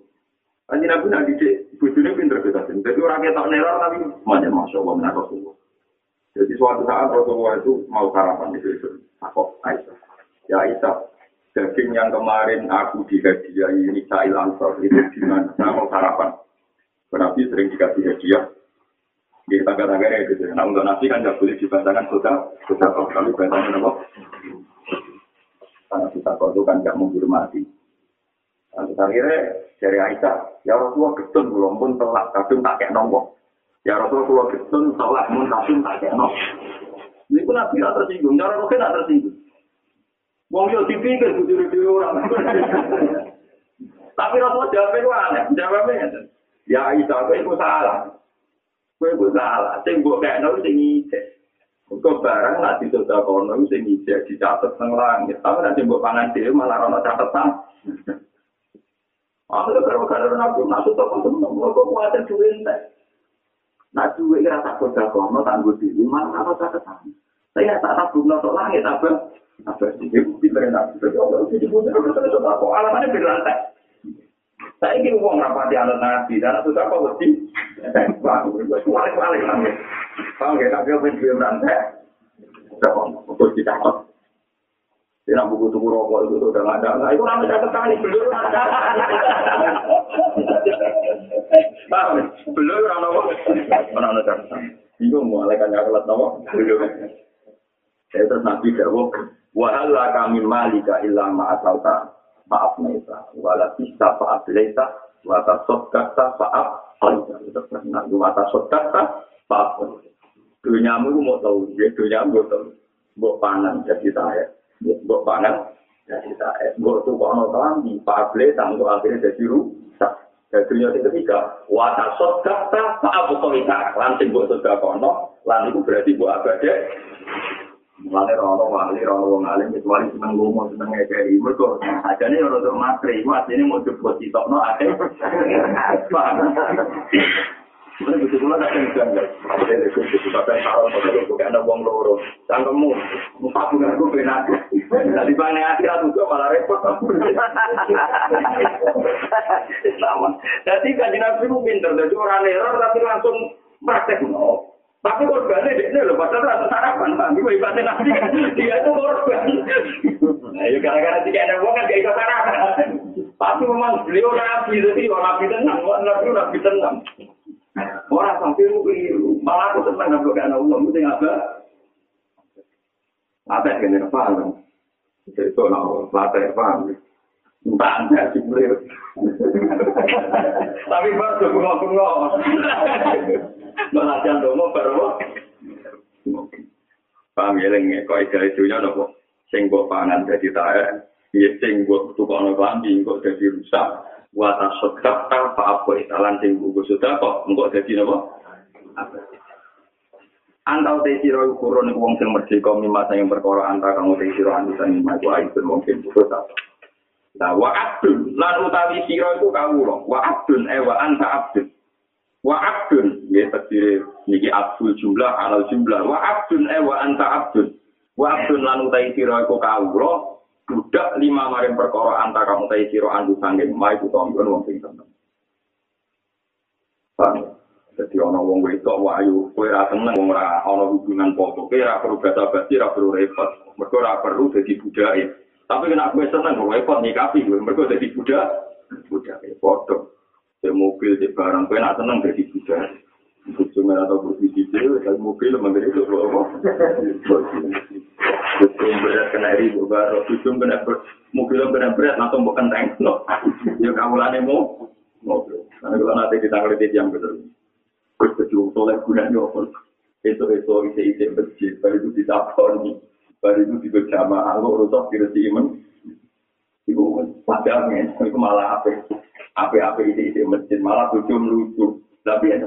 [SPEAKER 1] Nanti nabi nak didik bujuni pinter kita sih. Jadi orang kita neror tapi macam masya Allah menarik Rasulullah. Jadi suatu saat Rasulullah itu mau sarapan itu itu. Aku Aisyah. Ya Aisyah, daging yang kemarin aku dihadiahi Nisa Ilansor itu di mana? Saya mau sarapan. Nabi sering dikasih hadiah di tangga-tangganya gitu. Nah untuk nasi kan nggak boleh dibantahkan sudah, sudah kalau bantahkan apa? Karena kita kau itu kan gak menghormati. Nah, akhirnya dari Aisyah, ya Rasulullah getun belum pun telak, kadung tak kayak nombok. Ya Rasulullah getun telak pun kadung tak kayak nombok. Ini pun nabi tak tersinggung, cara rohnya tak tersinggung. Wong yo dipikir bujur di orang. (laughs) Tapi Rasulullah jawabnya aneh, jawabnya ya Aisyah, itu salah. Gue itu salah, sing kayak nombok sing ngicek. Kok barang nak ditutup kono sing ijek dicatet nang langit. Tapi nanti mbok pangan dhewe malah ana catetan. Aku karo karo nabi masuk toko temen kok kuwatir duwe entek. Nah duwe ora tak kono tak nggo dhewe malah ana catetan. Saya tak tabung nang langit apa? Apa sih ibu pinter nabi. Jadi Allah itu dibunuh terus kok alamane. Saya ingin uang rapati anak nabi, dan itu apa mesti? Wah, balik-balik lagi. Kalau nggak tapi apa yang dia berantai? Untuk dicatat. Dia buku tuku rokok itu udah nggak ada. Nah, itu namanya catat tani, belum Belum orang apa? Mana ada catat Itu mau alaikan ya kelat nama? Belum. Saya terus nabi jawab, wahalla kami malika illa ma'asauta maaf neta wala bisa faat leta wata sot kata faat alita itu pernah wata sot kata faat dunia mu mau tahu dia dunia mu tahu. Buat panen jadi saya buat panen jadi saya buat tuh kono di faat leta untuk akhirnya jadi rusak. Gadunya yang ketiga, wata sodakta fa'abu kolita. Lan sing buat sodakono, lan itu berarti buat abade. Mulane rono wali, rono wong alim, itu wali seneng lomo, seneng ngekei. Mereka, aja nih orang untuk matri, itu aslinya mau jebot di tokno, ada. Mulai begitu pula tak kencang guys. Ada yang begitu, tapi kalau pada lu kayak ada uang loro, cangkemmu, empat bulan gue benar. Jadi nabi itu pinter, jadi orang error tapi langsung praktek. Tapi korbannya dia loh, padahal rasa sarapan, tapi gue ibadah nabi dia itu korban. Nah, ya gara-gara tiga ada uang kan gak ikut sarapan. Tapi memang beliau nabi, jadi orang nabi tenang, orang nabi nabi tenang. Orang sampai keliru, malah aku senang kalau gak ada uang, mesti apa? Apa yang kena paham? Itu nak latih. Entah anda sih beliau. Tapi baru bengok-bengok. Melatihan domo baru. Paham ya, lengi. Kau ida itunya nopo. Sing buat pangan jadi tae. Iya sing buat tukang lambi kok jadi rusak. Wata sodak tanpa apa italan sing buku sudah kok. Engkau jadi nopo. Antau te siro ukuran wong sing merdeka mimasa yang perkara antara kamu te siro antusan mimasa itu aibun mungkin putus apa. Nah, wa abdun, lan utawi siro itu kawula. Wa abdun, eh wa anta abdun. Wa abdun, ya terdiri niki abdul jumlah, alal jumlah. Wa abdun, eh wa anta abdun. Wa abdun lan utawi siro itu kawula. Budak lima maring perkara antara kamu te siro antu sangin. Ma itu tombon wong sing seneng. Paham? Jadi ana wong wedok wayu, kowe ra seneng wong ora ana hubungan foto, kowe ora perlu basa-basi, ora perlu repot. Mergo ora perlu dadi budake. Tapi kena kowe seneng kok repot nikapi kowe, mergo dadi budak. Budake foto. Di mobil, di barang, kowe nak seneng dadi budak. Cuma atau berbisnis itu, kalau mobil memberi itu apa? Betul berat kena ribu baru, betul kena mobil kena berat langsung tank no. Ya kamu lane mau mobil. Karena kalau nanti kita ngeliat yang betul. Terus kecil soleh gunanya apa? Itu itu isi isi masjid, baru itu ditaponi, baru itu juga jamaah, lo rusak kira si iman. Ibu padangnya, itu malah apa? Apa-apa isi isi masjid, malah tujuh lucu. Tapi ya,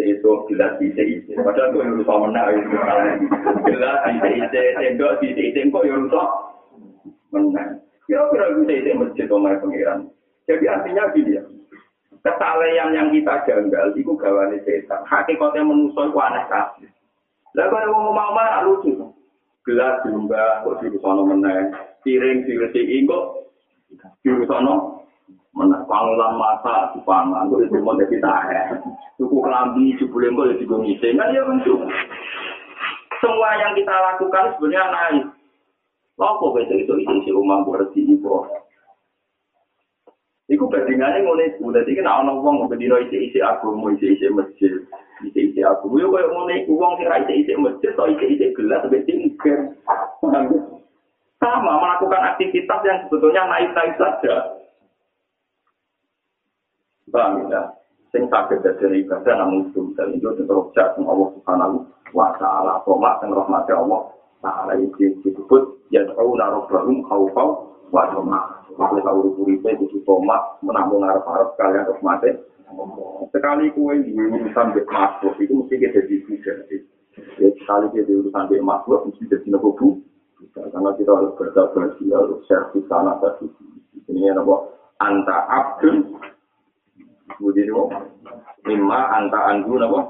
[SPEAKER 1] itu jelas isi isi. Padahal itu yang rusak menang, jelas isi isi, tendok isi isi, kok yang rusak menang. Kira-kira isi isi masjid, omai pengiran. Jadi artinya gini ya, kesalehan yang kita janggal itu gawane setan. Hakikatnya manusia itu aneh kabeh. Lah kok wong mau marah lucu. Gelas diumbah kok dirusono meneh. Piring diresi kok dirusono meneh. Pangulan mata dipangan kok itu mau dadi tahe. Tuku kelambi jebule kok ya digo ngising. Kan ya lucu. Semua yang kita lakukan sebenarnya naik. Lopo besok itu isi rumah berarti itu. Iku bandingannya ngono iku. Dadi kan ana wong bendina isi-isi agama, isi-isi masjid, isi-isi agama. Yo koyo ngono iku wong sing ra isi-isi masjid, to isi-isi gelas sampai tinggal. Sama melakukan aktivitas yang sebetulnya naik-naik saja. Paham ya? Sing sakit dari ibadah namun itu dan itu terus sama Allah Subhanahu wa taala. Koma dan rahmatnya Allah taala itu disebut ya tahu naruh barum kau kau wa tamah. Kalau tahu uripe itu tomat menambung arep-arep kalian mati. Sekali kue di urusan bek makhluk itu mesti kita budak. Ya sekali kita di urusan bek makhluk mesti jadi nopo bu. Karena kita harus bersabar, kita harus servis sana tadi. Ini ya nopo anta abdun. Budi nopo lima anta andu nopo.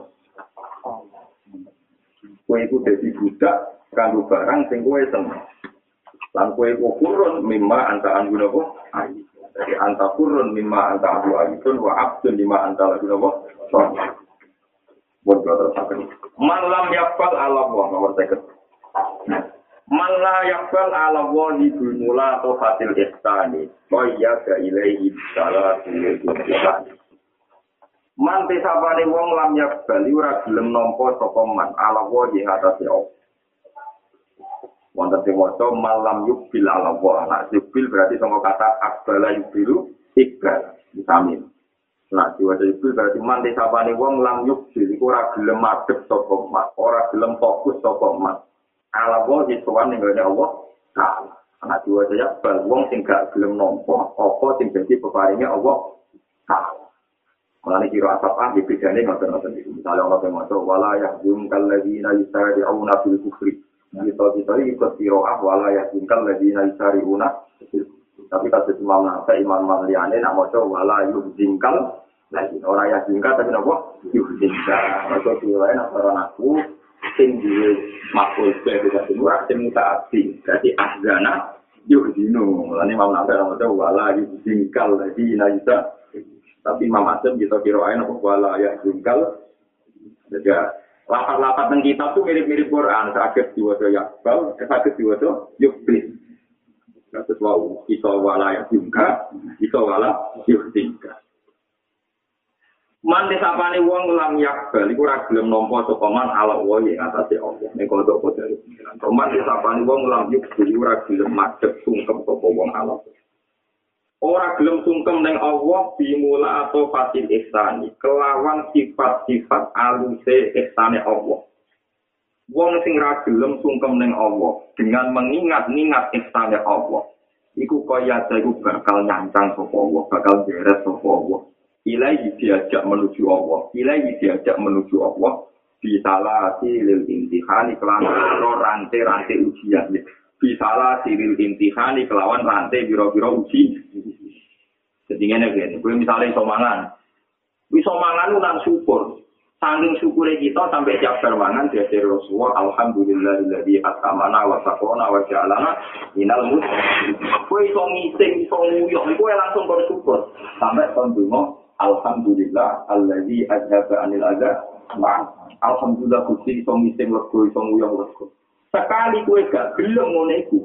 [SPEAKER 1] Kue itu jadi budak kanggo barang sing kue seneng. lan kue kurun mimma anta nopo ayi jadi anta kurun mimma anta anu ayi pun wa abdun mimma anta anu nopo buat brother sakit malam yakfal ala wa nomor seket. Mala yakfal ala wa di bunula atau fatil ihsani. Kaya ga ilaihi salah Man tisapane wong lam yakbal ora gelem nampa sapa man. Ala wa di atase wonten sing maca malam yubil ala wa nak yubil berarti sama kata akbala yubilu ikbal vitamin nah diwaca yubil berarti mandi sapane wong lam yubil iku ora gelem madhep sapa mat ora gelem fokus sapa mat ala wa disuwan ning ngene Allah taala. Anak diwaca ya bal wong sing gak gelem nampa apa sing dadi peparinge Allah taala Mulane kira asap ah bedane ngoten-ngoten iki. Misale ana sing maca wala yahzum kalladzina yusari'una fil kufri. Kita kita ikut kira ah wala yahzum kalladzina yusari'una Tapi kata Imam Nafi, Imam Maliane nak maca wala yuhzingkal lagi orang yang singkat tapi apa? Yuhzingkal. Maka kira nak orang aku sing duwe makul sebagai tidak semua sing mutaati. Berarti ahzana yuhzinu. Mulane Imam Nafi maca wala yuhzingkal ladzina yusari'una Tapi Imam Asim kita kirain apa wala ya jungkal. Jadi lapat-lapat tentang kitab tuh mirip-mirip Quran. Sakit diwasa yakbal, sakit diwasa yukbis. Terus wau kita wala ya jungkal, kita wala yuktingka. Man desapane wong lam yakbal iku ora gelem nampa sapa man ala wa ing atase Allah. Nek kodok kodok. Man desapane wong lam yukbal ora gelem madhep sungkem sapa wong ala. Ora gelem sungkem ning Allah bimula atau fasil ihsani. Kelawan sifat-sifat aluse ihsane Allah. Wong sing ra gelem sungkem ning Allah dengan mengingat-ingat ihsane Allah iku kaya iku bakal nyancang sapa Allah bakal jeres sapa Allah. Ilahi diajak menuju Allah ilahi diajak menuju Allah. Bisalati lil intihani kelan rantai-rantai ujian bisalah siril intihani kelawan rantai biro-biro uji. Jadi ini kan, gue misalnya iso mangan, iso mangan itu nang syukur. Saking syukur kita sampai tiap mangan dia dari Rasulullah, Alhamdulillah di atamana wa sakona wa jalana inal mus. Gue iso ngising, iso nguyok, gue langsung bersyukur. Sampai tondungo, Alhamdulillah alladzi adzaba anil adza. Alhamdulillah kusti iso ngising lego iso nguyok lego. Sekali kue gak gelem ngono iku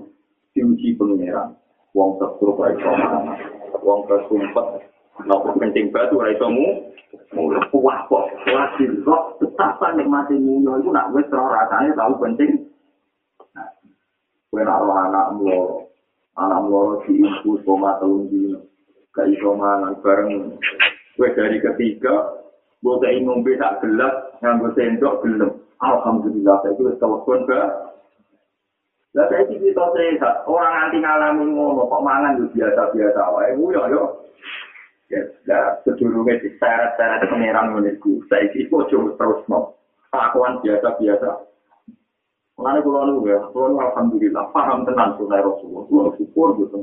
[SPEAKER 1] diuji pangeran. Wong terus ora iso Wong kesumpet nopo penting batu ora iso mu. Mulai kuah kok, lagi kok betapa nikmati munyo itu nak wis ora rasane tau penting. Kue roh anak mlo, anak mlo di ibu sama tahun dino. Gak iso mangan bareng. Kue dari ketiga, Bote ngombe tak gelas, nganggo sendok gelem. Alhamdulillah, saya itu telepon ke Lah saya kita sehat, orang anti ngalami ngono kok mangan yo biasa-biasa wae yo yo. Ya, lah sedurunge diseret-seret pengeran ngene iku, saiki kok coba terus no. Pakuan biasa-biasa. Mulane kula nu ya, kula alhamdulillah paham tenan sunah Rasulullah. Kula syukur gitu.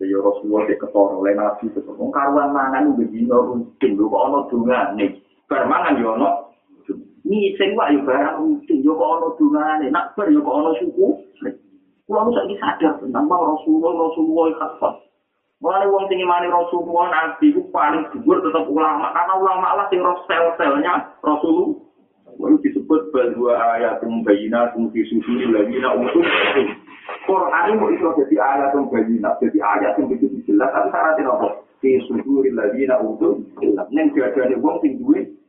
[SPEAKER 1] Ya Rasulullah ke ketara oleh nabi tetep wong karuan mangan begini rutin kok ana dungane. Bar mangan yo ono Ngising wae yo barang rutin yo kok ana dungane, nak bar yo kok ana suku. Kulo sak iki sadar tentang bahwa Rasulullah Rasulullah kafat. Mulane wong sing imani Rasulullah nabi ku paling dhuwur tetep ulama karena ulama lah sing roh sel-selnya Rasulullah. Lalu disebut bahwa ayat bayina fi suduri lagi nak utuh. Quran itu itu jadi ayat bayina, jadi ayat yang begitu jelas. Tapi syaratnya apa? Fi suduri lagi nak utuh. Neng ada wong sing duwe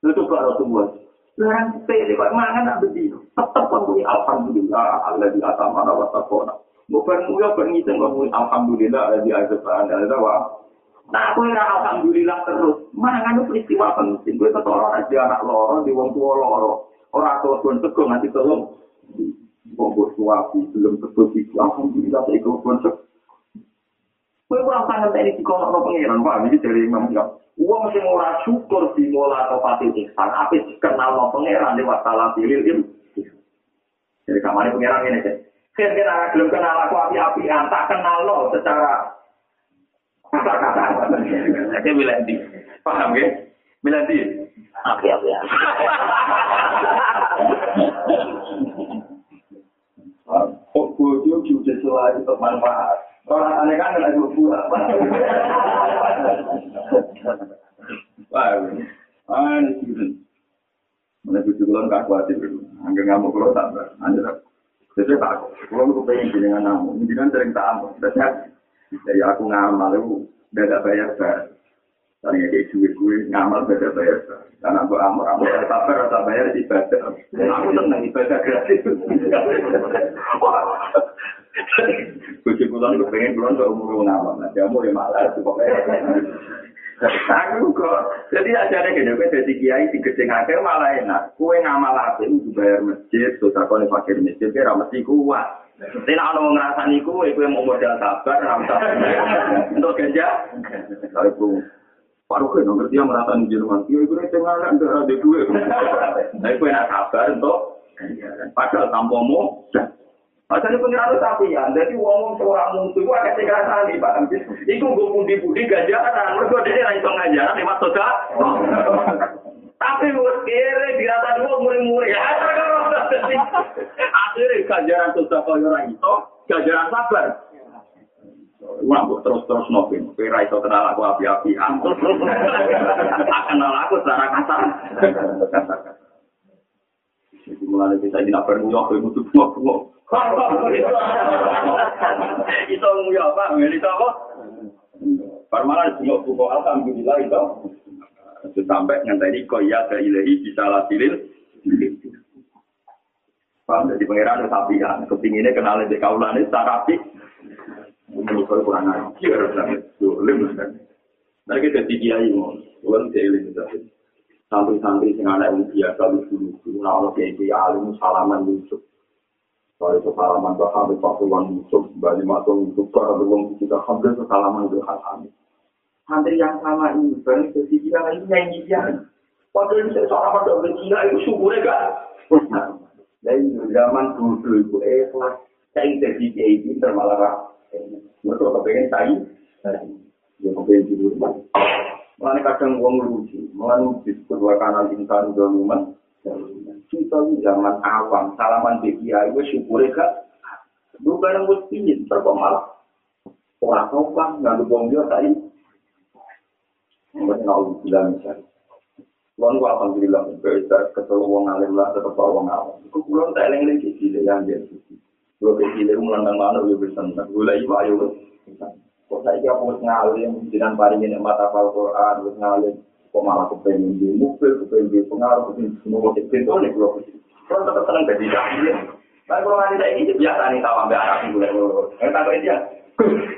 [SPEAKER 1] Itu kok Rasulullah. Sekarang sepele, kok mangan nak begini. Tetap ngomongin Alhamdulillah, Allah di atas mana wa takona. Bukan muya perngitan ngomongin Alhamdulillah, Allah di atas mana wa Nah, aku ora alhamdulillah terus. Mangan itu peristiwa penting. Gue ketolong aja anak loro di wong tua loro. Orang tua pun teguh nanti tolong. Wong tua belum teguh itu. Alhamdulillah saya ikut pun teguh. Gue kurang sangat ini di kolok pengiran, Pak. Ini dari Imam Syaf. Uang sing ora syukur di mola atau pati ihsan, apa kenal no pangeran lewat salah pilih ini. Jadi kamar pangeran ini sih. Kan kita belum kenal aku api-api, tak kenal lo secara kata-kata. Saya bilang di, paham ya? Bilang di, api-api. Kok bodoh juga selalu bermanfaat. Orang aneh kan lagi berbuat. Wah, ah, ini cucu kulon gak khawatir dulu. Angger ngamuk kulon tak ber. Anjir. Jadi tak. Kulon aku pengen dengan namu. Ini kan sering tak amu. Jadi aku ngamal itu beda bayar ber. Tadi kayak duit gue ngamal beda bayar. Karena aku amur amur tak ber tak bayar ibadah. Aku seneng ibadah gratis. (laughs) Cucu kulon aku pengen kulon ke umur ngamal. Nah, kamu ya malah pokoknya. Aku kok, jadi aja ada gini, gue jadi kiai di gede ngake malah enak. Kue ngamal apa itu bayar masjid, susah kau fakir masjid, kira mesti kuat. Tapi nak mau ngerasa niku, gue mau modal sabar, ramsa. Untuk ganja, kalau Pak Rukin, ngerti yang merasa di Jerman. Iya, gue tengah kan, gak ada duit. Nah, gue enak sabar, untuk. Padahal tampomu, Masanya pengiran itu tapi ya, jadi uang seorang musuh itu akan segera tadi, Pak. Itu gue budi-budi gajaran, mereka dia nggak itu ngajaran, lewat soda. Tapi gue kira dirata dua murid-murid. Akhirnya gajaran soda kau orang itu, gajaran sabar. Wah, terus-terus nopin. Kira itu kenal aku api-api. (laughs) Kenal aku secara kasar. Jadi mulai kita ini nak bermuak, butuh buak-buak. (laughs) Itu nguya apa? Itu apa? Parmalan semua buku alhamdulillah itu. Sampai ngantai koya ke ilahi bisa lasilin. Paham, jadi pengiran itu sapi kan. Kepinginnya kenalin di kaulan ini secara Menurut kurang ajar. Dolim. Nah kita kiai mau. Bukan selim. Santri-santri yang ada yang biasa lucu-lucu. Nah, kalau kayak alim salaman lucu. Kalau itu salaman Habib Pak Pulang Yusuf, Bali Matung Yusuf, para beruang kita hampir salaman ke Habib. Santri yang sama ini, ke sisi yang ini nyanyi dia. Padahal ini seorang pada berkira itu syukurnya kan. Dari zaman dulu itu ikhlas, saya jadi kiai pinter malah Mereka kepengen tadi, ya kepengen tidur. Mulai kadang uang lucu, mulai disebut wakanan insan zaluman. Kita zaman awam, salaman di kiai, gue syukur gak. Gue bareng gue pingin, terkok malah. Orang sopan, nggak ada bom dia tadi. Mungkin nggak bilang misalnya. Kulon gua alhamdulillah, bisa ketemu wong alim lah, tetap wong awam. Gue kulon tak eleng lagi sih, yang dia sih. Gue kecil, gue melandang mana, gue bisa Gue lagi ayo, kok saya kira mau ngalim dengan paringin mata al Quran terus ngalim kok malah kepengen di mobil kepengen di pengaruh kepengen semua itu itu nih kalau kalau tetap seneng jadi tapi kalau nanti saya ini biasa nih tahu ambil arah gue nggak tahu dia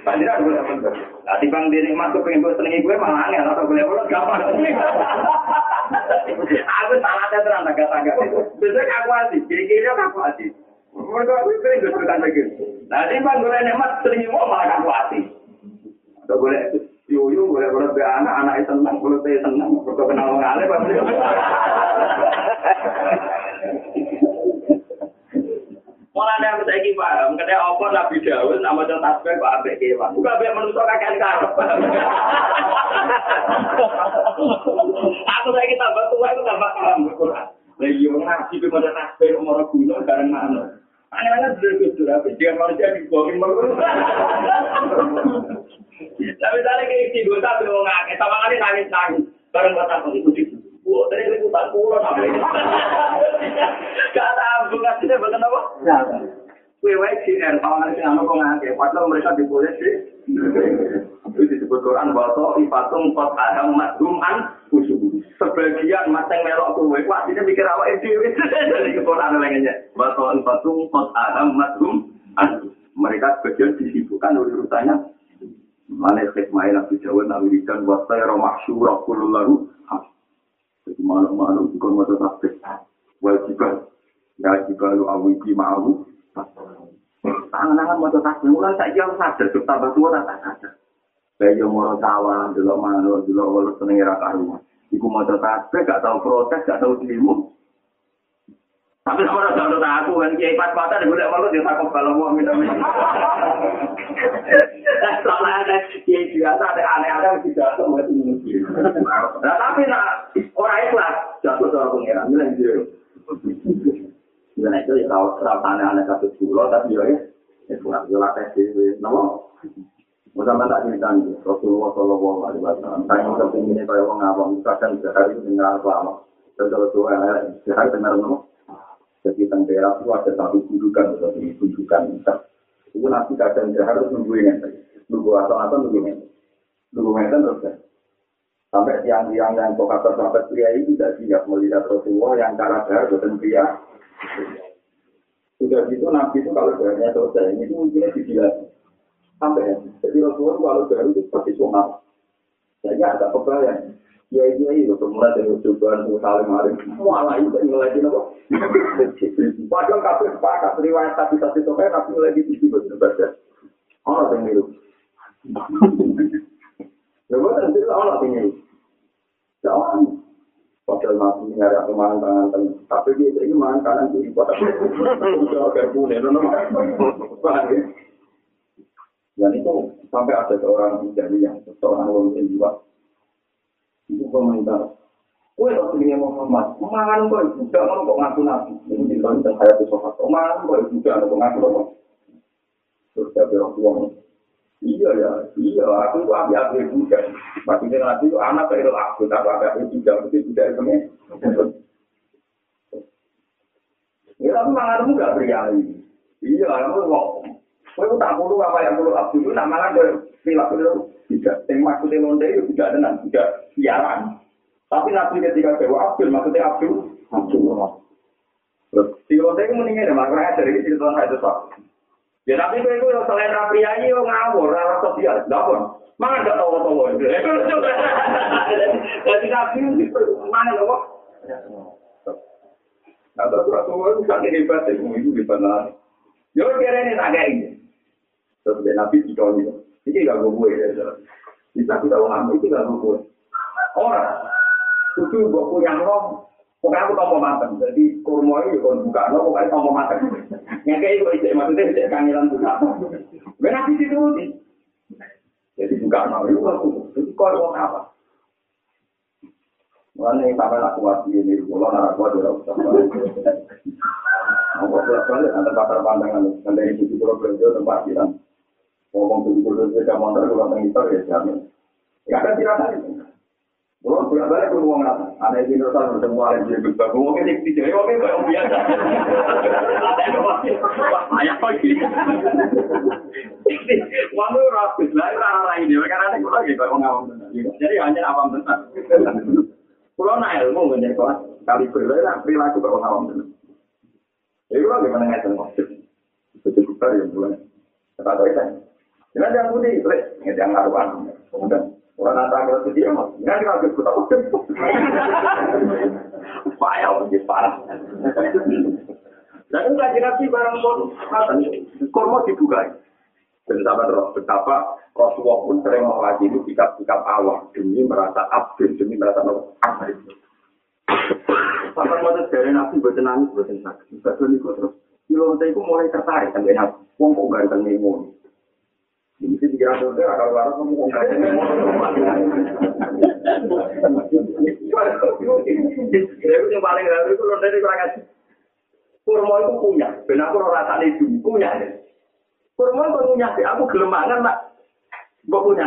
[SPEAKER 1] Panjang gue apa di bang diri masuk pengen gue senengi gue malah angin atau gue boleh gampang. (laughs) Aku salahnya terang agak-agak. Biasanya aku asik, kiri-kiri aku asik. Mereka aku sering gue suka lagi. Nah, di bang gue nemat senengi gue malah aku asik. Atau boleh yuyu, boleh boleh be anak, anak itu senang, boleh be senang, boleh kenal orang alim, pasti. Mulai yang saya ini paham, ketika apa Nabi Dawud nama contoh tasbih kok ambek kewan. Bukan ambek manusia kakek karep. Aku saya kita tambah tua itu tambah. Lah iya ngaji pe maca tasbih umur guna bareng mana. Aneh-aneh dulu tapi dia manusia dibuangin malu. Tapi tadi kayak si tapi mau ngake, sama kali nangis nangis. Bareng kata aku ikuti. Wah, tadi aku tak pulau apa ini? Gak tahu, ngasihnya bukan apa? Kue wae CR, sama kali si anak kok ngake. Padahal mereka di polisi. Itu disebut Quran bahwa ifatung kot adam madhuman khusyuk. Sebagian mateng melok kue, wah ini mikir apa itu? (laughs) Jadi Quran lainnya. Bahwa ifatung kot adam madhum mereka sebagian disibukkan urusannya. Mana hikmah Nabi Dawud Nabi Ridan Wasta ya mahsyurah kullu lalu Jadi mana-mana juga mata tasbih. Wajibah Ya jika lu awiki ma'ahu. Tangan-tangan mata tasbih. Mulai saya yang sadar tambah tua tak sadar Yang mau tawa Dulu mana Dulu walau seneng raka rumah Iku mata tasbih Gak tahu protes Gak tahu dirimu Tapi sama ada satu aku kan kiai pas patah di bulan malu dia takut kalau mau minta minta. Soalnya ada kiai biasa ada aneh-aneh tidak tahu itu. Nah tapi nak orang ikhlas jatuh soal pengiran bilang dia. Dan itu ya kalau serap aneh-aneh satu pulau tapi ya ya kurang jelas sih. Nama Mudah tak cerita nih, Rasulullah Shallallahu Alaihi Wasallam. Saya mau kepingin kayak orang awam, misalkan sehari dengar lama, kalau tuh sehari dengar nama, Jadi tentera itu ada satu kunjukan, seperti kunjukan. Itu nanti kadang dia harus nunggu ini. Nunggu atau atau nunggu ini. Nunggu ini terus ya. Sampai tiang-tiang yang pokator sampai pria ini tidak siap melihat Rasulullah yang cara darah bukan pria. Sudah gitu Nabi itu kalau darahnya selesai, ini mungkinnya dibilang. Sampai. Jadi Rasulullah kalau darah itu seperti sunat. Jadi agak kebayang. Ya iya iya, mulai dari cobaan saling maring, malah itu nilai di nopo. Padahal kafe sepakat riwayat tapi satu itu kan tapi nilai di sini betul. Orang yang miru. Ya buat nanti orang yang miru. Jangan. Padahal mati nyari aku mangan tangan tangan. Tapi dia ini mangan kanan kiri. Udah agak punya, nono. Paham ya? Dan itu sampai ada seorang jadi yang seorang orang jiwa. Itu komentar. Kue Rasulnya Muhammad, mangan kok juga mau kok ngaku nabi. Ini di dalam saya tuh sobat. Mangan kok juga mau ngaku nabi. Terus dia bilang, Iya ya, iya aku itu ambil ambil juga. Maksudnya nanti itu anak dari aku, tapi ambil juga, itu tidak itu nih. Ya tapi mangan gak berani. Iya, aku kok. Kau tak perlu apa yang perlu aku itu nama kan perilaku itu tidak. Yang maksudnya lonte itu tidak tenang, tidak siaran. Tapi nanti ketika dewa Abdul, maksudnya Abdul, Abdul. Terus si lonte itu mendingan ya, makanya dari itu saya itu Ya tapi kowe iku selain priayi yo ngawur, ora sosial. Lha pun, mangan gak tahu-tahu itu. (laughs) Jadi nabi itu mana lho? Nah, terus Rasulullah itu sangat hebat, itu itu hebat lah. Yo kira ini tak kayak ini. Terus dia nabi itu ini. Ini gak gue ya. Bisa kita ngomong itu gak gue. Orang, itu gue punya roh, Pokoknya aku tombol mateng, jadi kurma itu kalau buka, no, pokoknya tombol mateng. (laughs) Kayak itu, itu maksudnya itu kangelan buka. Gue nanti dituruti. Jadi buka, no, itu aku, jadi kau mau apa? Mana yang sampai aku mati ini, kalau nara gua dia usah. Mau bolak balik antara pasar pandangan, dan dari situ kalau belanja tempat kita. Ngomong tujuh puluh tujuh jam motor, kalau mengitor ya jamin. Ya ada tirasan itu. Kalau bolak balik pun uang apa? Ada pintar sama bertemu ada yang jadi bagus. Mungkin di sini jadi mungkin kayak biasa. Ayah lagi. Wangu rapis lah, itu orang lain dia. Karena ada lagi kayak ngawam benar. Jadi hanya apa benar. Kalau nak ilmu menjadi kelas kali berbeda perilaku kayak ngawam benar. Jadi kalau gimana nggak maksud? Betul kita yang bulan. Kata saya. Jangan yang putih, nggak jangan ngaruhan. Kemudian Orang nata kalau sedih, nggak kita harus kita udah. Payah menjadi parah. Dan enggak nabi barang pun kormo dibuka. Dan sama terus betapa Rasulullah pun sering mewakili sikap-sikap awam demi merasa abdul, demi merasa abdul. Sampai mau dari nabi buatan nangis, buatan sakit. Bukan itu terus. Ilonte itu mulai tertarik sampai nabi. Wong kok ganteng nih Waras kamu kok nggak Itu. Kurma itu punya, benar aku rasa itu punya. Kurma itu punya aku gelemangan nak, gak punya.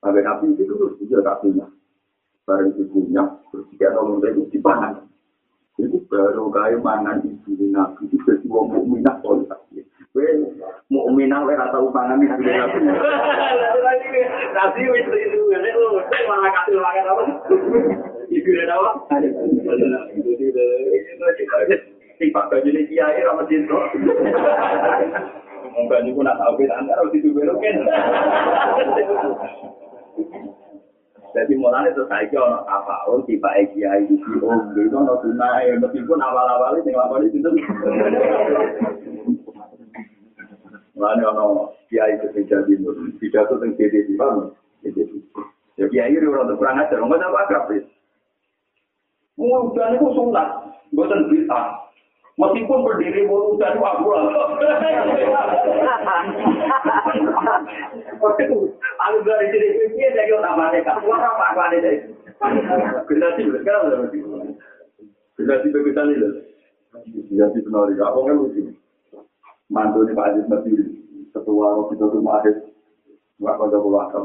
[SPEAKER 1] Sampai nabi itu terus dia tak punya. Barang itu punya, terus dia nolong itu dipangan. Itu baru kayak mangan ibu nabi itu jadi wong minang lek atau pangan iki dhewe. Nasi wis apa? Apa? Dibelokin. Jadi mulanya terus saya kira apa oh tiba kiai itu om itu ono tunai meskipun awal-awal itu ngelapor itu Mulanya ono kiai ketika timur, tidak tuh yang jadi di mana, jadi ya kiai itu orang kurang ajar, nggak tahu akrab sih. Mudah itu sunat, bukan bisa. Meskipun berdiri mudah itu aku lah. Aku dari sini dia jadi orang mereka, orang apa apa ada dari. Generasi berarti. Generasi nih loh. Generasi penari, apa kan lucu. mantu ini Pak Aziz Masih, ketua wakil itu nggak kau jauh wakil.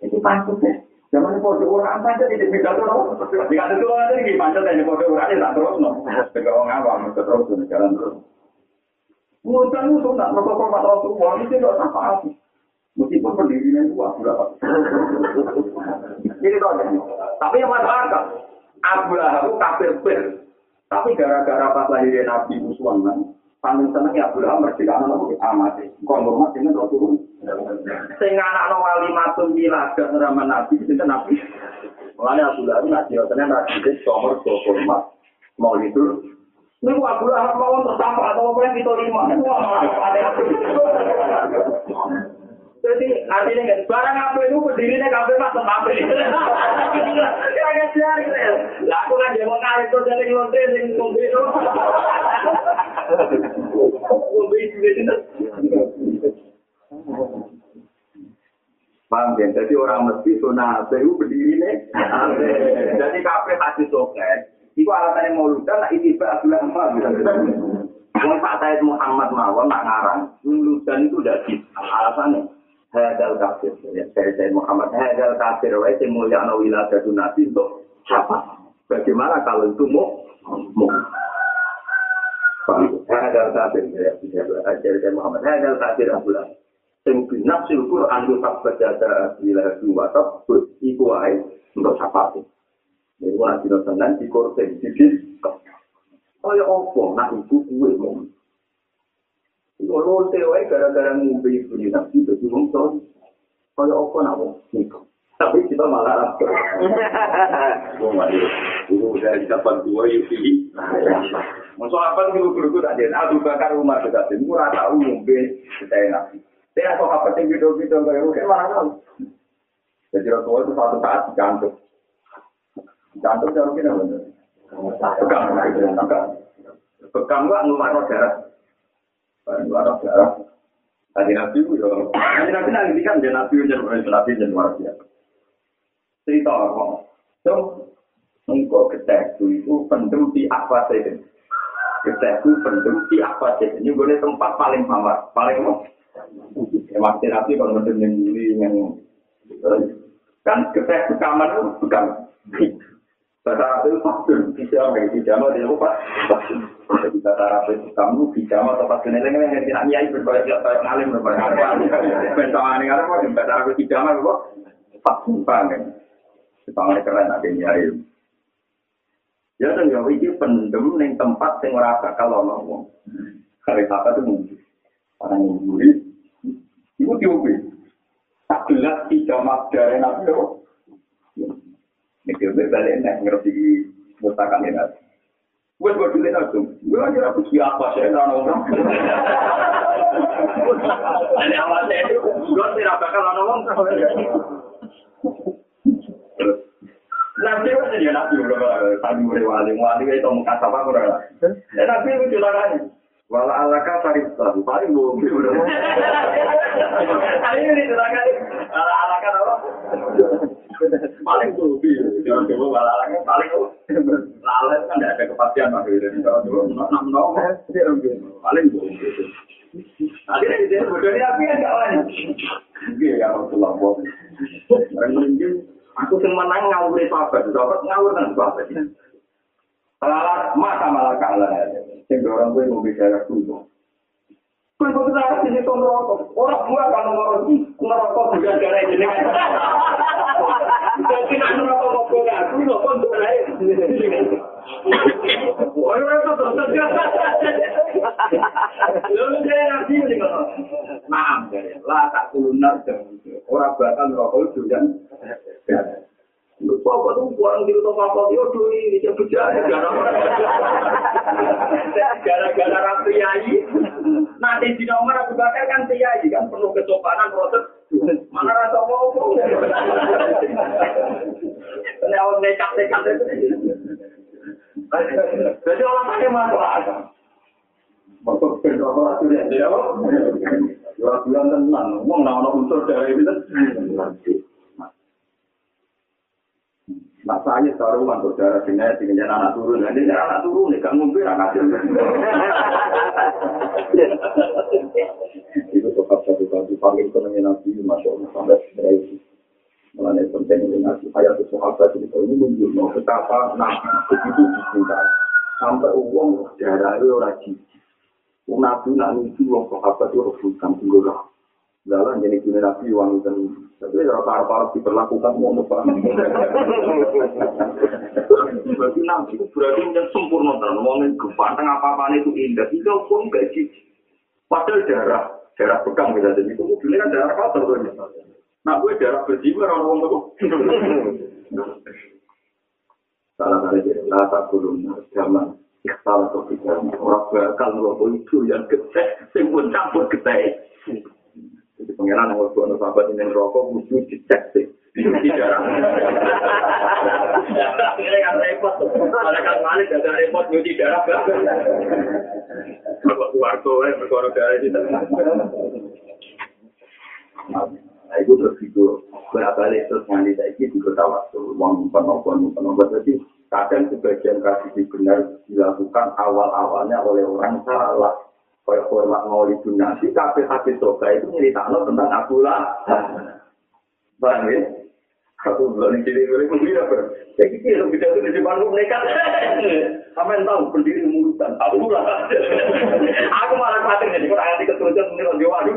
[SPEAKER 1] Itu pantas ya. Zaman itu kode orang saja di beda tuh, di kata itu ada di pantas dan kode orang ini tak terus no. Tidak orang awam, terus jalan terus. Mudah itu nggak merokok format Rasulullah itu tidak apa apa. Meskipun pendirinya itu aku dapat. Jadi tahu Tapi yang masyarakat, Abu Lahab kafir. Tapi gara-gara pas lahirnya Nabi Muhammad, paling seneng ya Abdullah merdeka anak nopo amat kok ngomong dengan Rasul sing anak no wali matun bila nama nabi itu nabi? Mulanya Abdullah itu nabi tenan nabi itu dua puluh empat mau itu ini Abdullah mau tersapa atau apa yang kita lima? Ada Jadi artinya kan barang apa itu berdirinya kafe mas tempat ini. Kayak (laughs) siapa gitu ya? Lah aku kan dia mau kali itu jadi lonte yang ngombe itu. Ngombe itu gitu. Paham kan? Jadi orang mesti zona AB itu berdiri nih. Jadi kafe kasih soket. Iku alasannya mau ludah, nah ini Pak Abdullah Ahmad. Wong Pak Said Muhammad mawon nak ngarang, lulusan itu udah sih. Alasannya, hadal kafir. Ya, saya Said Muhammad, hadal kafir. Wah, itu mulia nawilah dari nabi untuk siapa? Bagaimana kalau itu mau? Mau. Hadal kafir. Ya, saya Said Muhammad, hadal kafir Abdullah. Sing binafsil Quran itu tak berjata bila dua iku wae untuk siapa sih? Jadi wah di tenan di korten di Kaya opo nak iku kuwe mau. Iku lonte wae gara-gara iku di nabi dadi wong to. Kaya opo nak wong niku. Tapi kita malah rasa. (laughs) Wong wae. Iku udah dapat dua yufi. Masuk apa nih guru-guru tak ada. Abu Bakar Umar juga sih. Murah tahu ngombe kita nabi. Saya kok apa sih video-video kayak oke mana tahu. Jadi Rasulullah itu suatu saat. Dicantum jauh kita bener. Pegang, pegang. Pegang gua ngeluar darah. Ngeluar darah. Tadi nabi itu ya. Tadi nabi nanti kan dia nabi itu jadi nabi jadi luar biasa. Cerita apa? So, engkau ketek itu pendem di apa sih? Ketek pendem di apa sih? Ini gue tempat paling mawar, paling mau. Ya maksudnya nabi kalau pendem yang diri yang kan ketek itu kamar itu bukan. Bahasa Arab itu faksun, pijama, pijama dia lupa. Jadi bahasa Arab itu kamu pijama atau faksun ini yang tidak nyai berbagai baik ngalim berbagai apa. Bentang aneh ada kok, Arab itu pijama kok. Faksun kan. Tangan keren ada nyai. Ya dan ya ini pendem ning tempat sing ora bakal ana wong. Kare apa tuh mungkin. Orang yang gurih. Ibu diubi. Tak gelas pijama dari nabi Gue balik nih ngerti mutakan ini. Gue gue dulu itu, gue lagi aku sih apa sih kan orang. Ini awalnya itu, gue tidak bakal orang. Nabi itu dia nabi udah tadi udah wali wali itu muka apa udah. Dan nabi itu juga kan. Wala alaka farista, paling bohong udah. Hari ini juga kan. Wala alaka apa? Paling gobi jangan coba balalangnya paling lalat kan tidak ada kepastian mas dari kalau dulu enam enam paling gobi akhirnya di sini bodohnya apa gak lain. Iya ya Rasulullah. Mungkin aku sing menang ngawur sahabat sahabat ngawur kan sahabat lalat mata malah kalah sing orang gue mau bicara dulu Kau itu kita di situ ngerokok. Orang gua kalau ngerokok, ngerokok bukan gara jenengan. Jadi nak ngerokok gue aku, ngerokok untuk lain. Orang itu terus Lalu saya nanti ini maaf lah tak tulunar orang bakal ngerokok itu bapak tuh orang di utama apa dia tuh ini dia bicara gara-gara rapi yai. Nanti di nomor Abu Bakar kan yai kan penuh kesopanan proses. Mana rasa ngomong? Ini awal nekat-nekat itu. Jadi orang pakai masuk akal. Masuk ke nomor itu dia dia. Bulan tenang, uang nama unsur dari itu. Nah saya taruh untuk darah sini, anak turun. Nanti anak turun, nih kan ngombe anak Itu tetap satu satu paling senengnya nabi, masya Allah sampai seperti Mulanya penting ini nabi ayat itu sahabat itu ini menunjukkan betapa nabi begitu dicintai. Sampai uang darah itu orang cici. Nak nuju uang sahabat itu rebutan tunggu Dalam jadi kini nabi uang itu tapi kalau para para diperlakukan mau apa? Berarti nabi itu berarti yang sempurna terus ngomongin gempanteng apa apa itu indah. Itu pun gaji. Padahal darah darah pegang bisa jadi itu mobilnya kan darah kotor tuh. Nah gue darah bersih orang ngomong itu. Salah kali jadi rasa kurun zaman salah satu orang bakal ngerokok itu yang gede, yang pun campur gede. Jadi Pengenan yang waktu anak sahabat ini rokok, kudu dicek sih. Di darah. Akhirnya kan repot. Ada kan malik, ada repot, nyuci darah. Bapak keluarga, ya, berkorok darah itu. Nah, itu terus itu. Balik terus nganti saya ini juga tahu. Uang penopon, penopon. Jadi, kadang sebagian kasus benar dilakukan awal-awalnya oleh orang salah. Kayak hormat maulidun nabi, tapi hati itu nyeritakno tentang Abu Lahab. Paham ya? Aku belum jadi gue mungkin apa? Ya gitu ya, bisa di depan nekat. Kamu tahu berdiri murutan, Abu Lahab. Aku malah khawatir jadi kurang hati keturunan mungkin lebih waduh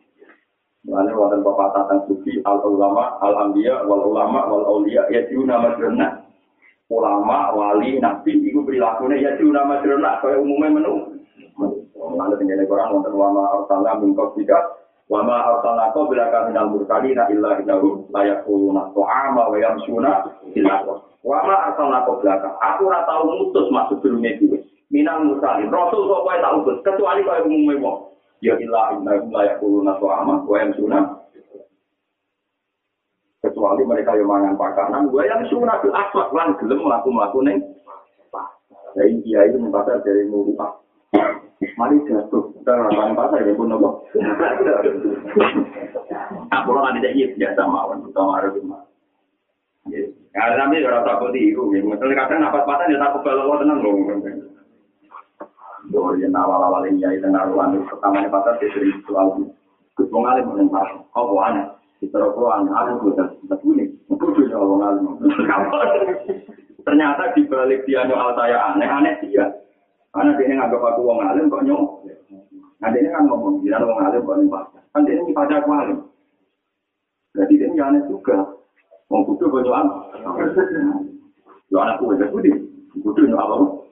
[SPEAKER 1] Mana wadah bapak tatan sufi al ulama al ambiya wal ulama wal aulia ya nama jerna. Ulama wali nabi itu perilakunya ya nama jerna. Kaya umumnya menu. Mana tinggal Quran wonten ulama arsalna min qablika wa ma arsalna qablaka min al mursalina illa innahum la yaquluna ta'ama wa yamshuna illa wa ma arsalna qablaka. Aku ora tau mutus masuk dunia itu. Minang mursalin. Rasul kok kowe tak utus kecuali kaya umumnya wong. Ya ilah inna layak kuluna suama wa yang sunah kecuali mereka yang mangan pakanan wa yang sunah itu aswak lan gelem melaku melaku neng jadi dia itu membakar dari muruah mari jatuh. Kita orang pasar ya pun nopo aku lah tidak iya biasa mawon kita marah cuma Ya, tapi orang takut itu, misalnya kadang napas patah ya takut kalau tenang loh. Dua yang awal-awal ini ya, dengan ruang pertamanya pasar di sini soal Gus Wong Alim yang pas, oh aneh, di terlalu aku sudah bunyi, aku sudah Wong Alim. Ternyata di balik dia nyoal saya aneh, aneh dia. Karena dia nganggap aku Wong Alim kok nyok. Nah dia kan ngomong, dia Wong Alim kok nyok. Kan dia ini pada aku Alim. Jadi dia aneh juga. Wong kudu kok nyok. Yo anakku udah kudu, kudu nyok apa?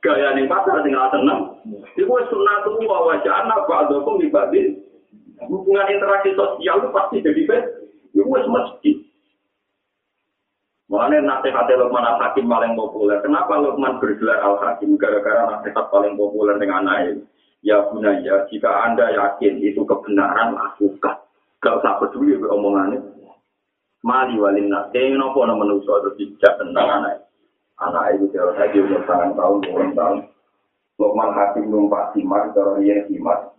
[SPEAKER 1] gaya ning pasar sing ratem nang. Iku wis sunah tuh wajah anak ba'dukum libatin hubungan interaksi sosial itu pasti jadi bed. Itu wis mesti. Mulanya nasihat Luqman Al-Hakim paling populer. Kenapa Luqman bergelar Al-Hakim? Gara-gara nasihat paling populer dengan anak Ya Bunaya, jika Anda yakin itu kebenaran, lakukan. Gak usah peduli omongannya. Mali walin nasi, nopo no manusia itu tidak tentang anak. Anak itu jauh saja umur tahun tahun, puluhan tahun. Luqman Hakim numpak simak, cara dia simak.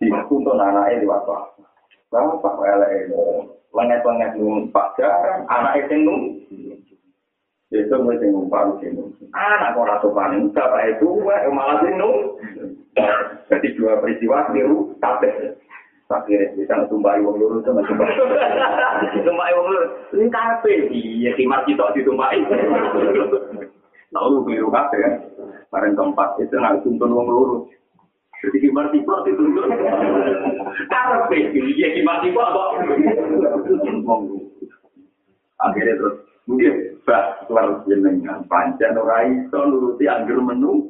[SPEAKER 1] Untuk anaknya lewat waktu. Bapak elek lenget-lenget numpak jarang, anak itu nung. Itu mesti numpak sini. Anak orang sopan, bapak itu malah nung. Jadi dua peristiwa niru kabeh. Akhirnya bisa tumbai wong lurus sama tumbai. Tumbai wong lurus. (laughs) Ini kabeh. Iya, timar kita ditumbai. Tahu (laughs) biru kabeh kan. Bareng keempat itu nak tuntun wong lurus. Jadi gimana tipe itu Karena ya gimana tipe apa? Akhirnya terus mungkin bah keluar jenengan panjang orai so nuruti anggur menu.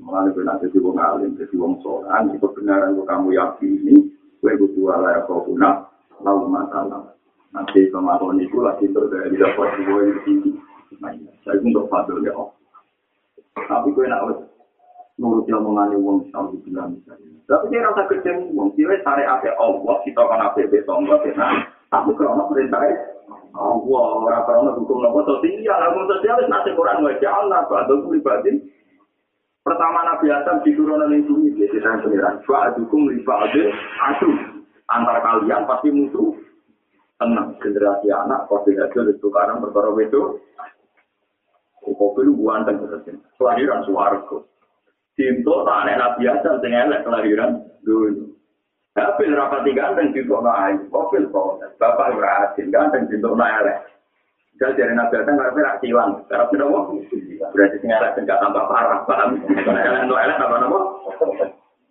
[SPEAKER 1] Mengalami benar jadi wong alim, jadi wong soran, itu kebenaran yang kamu yakini, gue butuh ala ya kau guna, lalu masalah. Nanti kemarin itu lagi berdaya dapat gue di sini. Saya untuk fadil ya Tapi gue nak nuruti omongan wong tahu bilang misalnya. Tapi dia rasa kerja wong, dia tarik apa Allah, kita kan apa beton, benar. Tapi kalau perintah Allah, orang orang hukum nopo sosial, hukum sosial itu nasi Quran wajah Allah, atau pribadi. Pertama Nabi Adam di turunan itu dia sedang pengiran. Dua hukum riba ada adu. Antar kalian pasti musuh. tenang generasi anak covid aja itu karena perkara itu. Covid itu buanteng terus kelahiran suaraku cinta tak ada nabi aja sing elek kelahiran dulu tapi rapati ganteng cinta no ayu covid kok bapak berhasil ganteng cinta no elek jadi dari nabi aja nggak pernah hilang karena tidak mau berarti sing elek nggak tambah parah paham karena no elek apa nama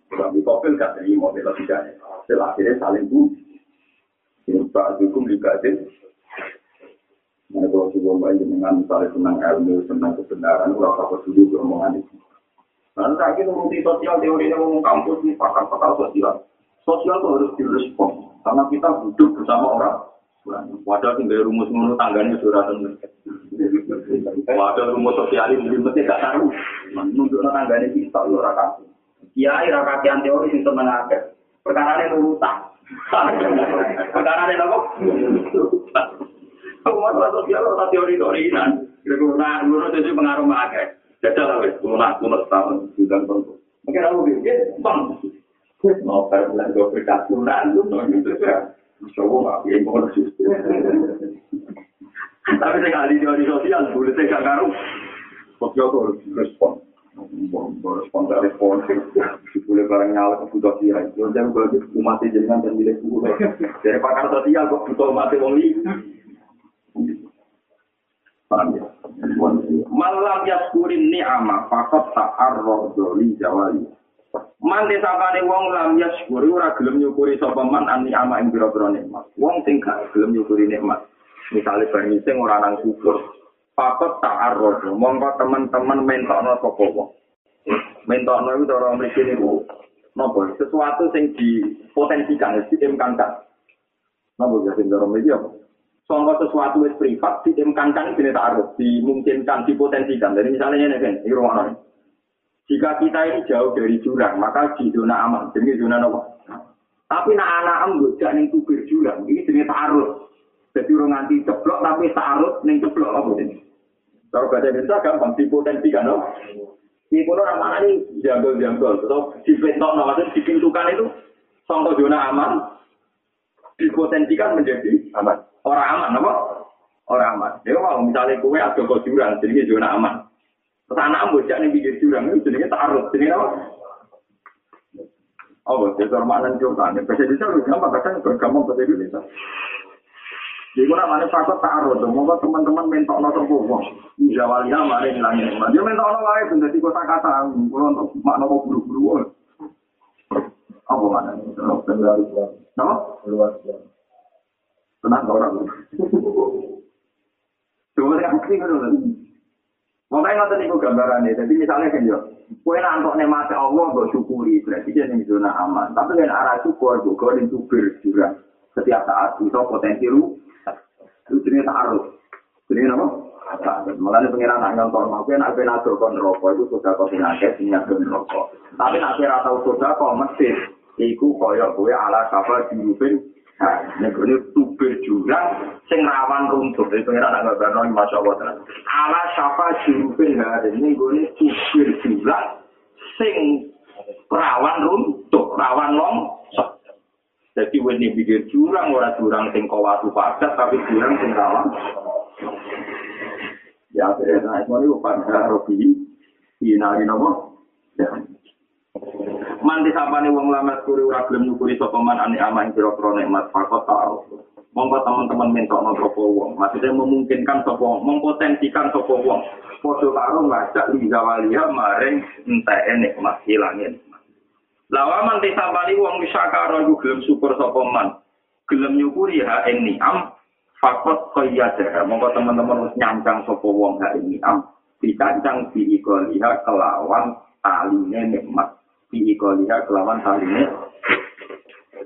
[SPEAKER 1] tapi covid gak terima bela tidak setelah akhirnya saling bunuh Pak Hukum dikatin. Nah, kalau sebuah bayi dengan misalnya tentang ilmu, tentang kebenaran, kalau apa dulu omongan itu. Nah, lagi nuruti sosial, teori yang ngomong kampus, ini pakar-pakar sosial. Sosial itu harus direspon, karena kita hidup bersama orang. Wadah tinggal rumus menurut tangganya sudah tentu. Wadah rumus sosial ini mesti gak tahu. Menunjuk tangganya kita, orang kasih. Kiai rakakian teori itu mengaget. Perkara ini urutan. Perkara ini apa? Masalah sosial ora teori-teori nan. Nah, menurut itu pengaruh makai. Jajal lah wes, lunak lunak tahun sembilan tahun. Mungkin aku pikir, bang, mau berkat lunak lunak gitu ya. Coba nggak, ya mau Tapi saya kali teori sosial, boleh saya gak ngaruh. Sosial tuh harus respon. Respon dari respon. boleh barang nyala ke butuh itu jangan bagi umat jenengan dan milik buku dari pakar sosial kok butuh umat wong li paham ya malam yaskurin ni'ama fakot ta'arroh doli jawali man desapane wong lam yaskuri ora gelem nyukuri sapa man an ni'ama ing pira-pira nikmat. Wong sing gak gelem nyukuri nikmat. Misale bar sing ora nang syukur fakot ta'arroh mongko teman-teman mentokno sapa wong. Mentokno itu cara mriki niku. Napa? Sesuatu sing dipotensikan diimkankan. Napa ya sing cara mriki apa? Soalnya sesuatu yang privat diimkankan ini taruh, dimungkinkan, dipotensikan. Jadi misalnya ini kan, ini rumah Jika kita ini jauh dari jurang, maka di zona aman. Jadi zona apa? Tapi nak anak ambut jangan yang tubir jurang, ini jenis taruh. Jadi orang nganti ceplok, tapi taruh yang ceplok apa ini? Kalau bahasa Indonesia gampang, dipotensikan. No? Ini pun orang mana ini jambel-jambel. Atau dibentok, maksudnya dipintukan itu contoh zona aman, dipotensikan menjadi aman. Orang aman, apa? Orang aman. Jadi kalau misalnya kue ada kok jurang, jadi zona aman. Anak bocah nih pinggir jurang itu jadinya taruh, jadi apa? Oh, jadi hormatan juga. Bahasa Indonesia udah gampang, kadang gampang bahasa Indonesia. Jadi kalau mana faktor taruh, semoga teman-teman mentok nonton bohong. Jawalia mari ngilangin nikmat. Dia mentok nonton lain, jadi kota kata, kalau untuk makna mau buru-buru. Apa mana? Nama? Luar biasa. Tenang orang. Coba lihat bukti kan Makanya nggak tahu nih gambarannya. Jadi misalnya kan yo, kue nantok nikmat Allah, gue syukuri. Berarti dia nih zona aman. Tapi dengan arah syukur, gue gue subir juga. Setiap saat itu potensi lu, itu jenis taruh. Jenis apa? Malah pengiran nak nyontor mau kan apa nak kon rokok itu sudah kau penyakit penyakit rokok. Tapi nak kira tahu sudah kau mesti iku koyo kue ala kapa dirupin Negeri tubir jurang sing rawan runtuh. Jadi pengiran agak bernoin masya Allah. Ala syafa jurupin hari ini gue tubir jurang sing rawan runtuh, rawan longsor. Jadi ini pikir jurang, orang jurang sing kawatu padat, tapi jurang sing rawan. Ya, akhirnya nah, itu ini pada Robi, inari nopo. Ya. Manti sapane wong lama kuri ora gelem nyukuri sapa man ane ama ing pira-pira nikmat fakot tau. Monggo teman-teman mentokno sapa wong, maksudnya memungkinkan sapa wong, mempotensikan sapa wong. Padha karo ngajak li zawalia maring enteke nikmat hilangin. Lawa manti sapane wong wisakara iku gelem syukur sapa man. Gelem nyukuri ha ing ni'am fakot qayyada. Monggo teman-teman wis nyangkang sapa wong ha ing ni'am. Dikancang diikoliha kelawan taline nikmat. Diikoliha kelawan hal ini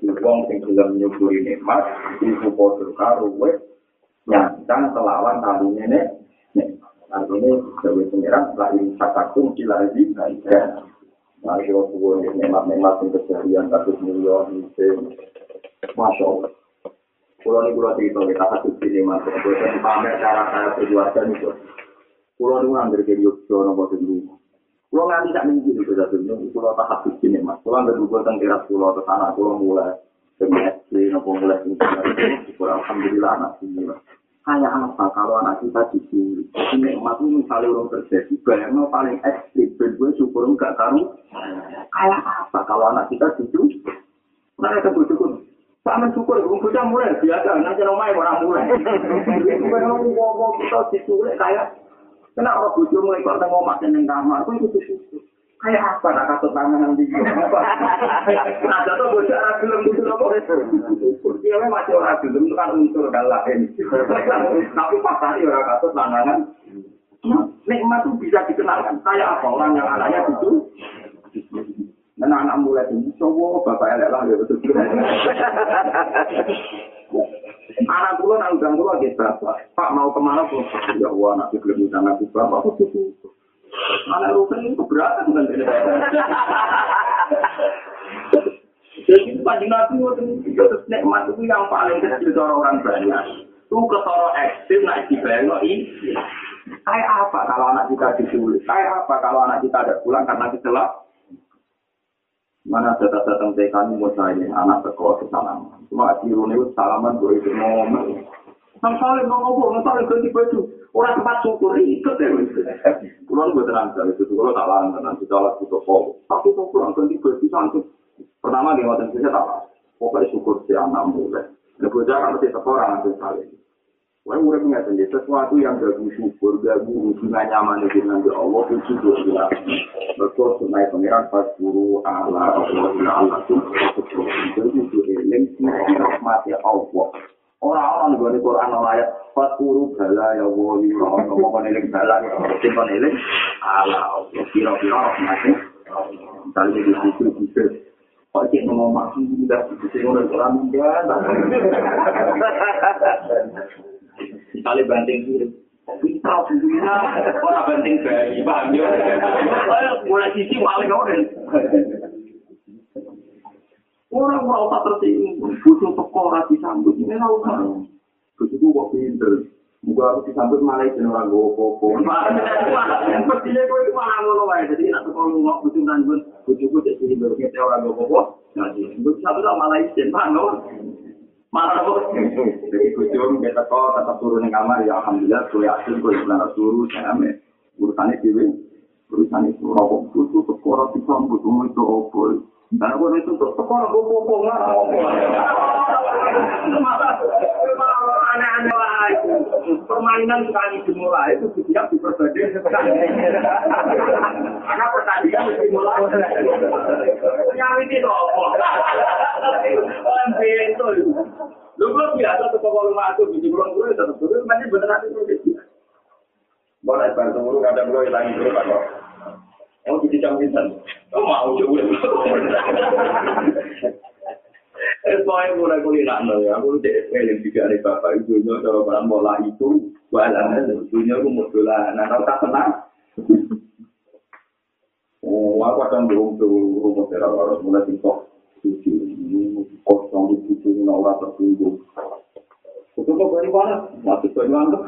[SPEAKER 1] wong sing gelem nyukuri nikmat iku padha karo wis nyantang kelawan ini nek artine dewe pengiran lain satakum siladi baiknya Mari kita buat nikmat-nikmat yang keseharian kasus milion itu, masya Allah. Pulau ini pulau cerita kita kasus ini mas, kita pamer cara saya berkeluarga nih. Pulau ini ngambil ke Yogyakarta dulu. Kulo nganti tak minggu itu sudah dulu, kulo tak habis ini mas. Kulo nggak dulu tentang kira kulo ke sana, kulo mulai SD, nopo mulai kurang alhamdulillah anak ini. Kayak apa kalau anak kita diculik? Jadi nikmat itu misalnya orang terjadi, bayangnya paling ekstrim. Dan gue syukur enggak tahu. Kayak apa kalau anak kita diculik? Mereka bersyukur. Sama syukur, gue bocah mulai biasa. Nanti rumah orang mulai. Itu memang ngomong kita diculik kayak. Kenapa bocah mulai kok tengok makan yang kamar? Itu itu syukur. kayak apa nak kasut tangan nanti nah jatuh bocah orang film itu apa dia masih orang film itu kan unsur kan lain tapi pas tadi orang kasut tangan. Nikmat itu bisa dikenalkan. Kayak apa orang yang anaknya itu dan anak mulai ini cowok bapak elek lah ya betul anak pulau nang udang pulau gitu pak mau ke mana pun ya wah nanti belum bisa ngaku bapak aku Anak rukun itu keberatan kan? Jadi panjang nabi itu nikmat itu yang paling kecil cara orang banyak. Itu ketara ekstrim naik di ini. Kayak apa kalau anak kita disulit? Kayak apa kalau anak kita ada pulang karena kecelak? Mana data datang TK ini mau saya anak sekolah ke. Cuma di itu salaman gue itu ngomong. Nang saling ngomong, nang saling ganti baju. Orang tempat syukur ikut ya. Pulau gue tenang dari itu, kalau tak larang tenang kita lah butuh kok. Tapi kok pulang ganti baju santai. Pertama di waktu itu tak. Pokoknya syukur si anak mulai. Nah, bocah kan mesti sekolah nanti saling. Wah, udah punya sendiri sesuatu yang gak syukur, gak hubungan nyaman dengan Allah itu juga ya. Betul, sunai pangeran pas guru Allah, Allah, Allah itu betul. Itu itu eling, mati Allah. Orang-orang di Quran ayat Faturu bala ya wali Ngomong eling bala ya Simpan eling Ala Kira-kira Rahmati Misalnya di situ Bisa Kok cik ngomong maksud Tidak Bisa ngomong Quran Enggak Misalnya banting kiri Pintar Bisa Orang banting bayi Paham ya Mulai sisi Paling orang Orang ora usah tersinggung, butuh teko ora disambut, ini ora usah. Butuhku kok pinter. Muga aku disambut malah itu orang gue popo. Mestinya gue itu malah ngono wae. Jadi nak teko ngomong butuh nanti butuhku jadi sini baru kita orang gue popo. Nah, gue satu tak malah izin, mana? Malah kok. Jadi butuh kita kok tetap turun di kamar ya alhamdulillah. Gue yakin gue benar turun, saya ame urusannya dewi. Urusannya itu rokok teko ora disambut, umur itu opol. Karena gue itu tuh sekolah gue popong lah. Itu. Permainan sekali dimulai itu siap diperbanding. Karena pertandingan mesti mulai. Yang ini tuh apa? itu. Lu belum biasa tuh kalau rumah aku di bulan gue tetap dulu masih beneran itu. Boleh bantu dulu kadang gue hilang dulu pak. Oh, jadi jam pintar. Oh, mau coba. (laughs) Soalnya mulai kuliah ya, aku udah eling juga nih bapak itu, kalau barang bola itu, balannya sebetulnya aku mau dolan, nah tak tenang. Oh, aku akan belum tuh rumah teror, mulai tiktok, tujuh, kosong, tujuh, orang tertunggu. Itu kok dari mana? Masuk ke luar tuh.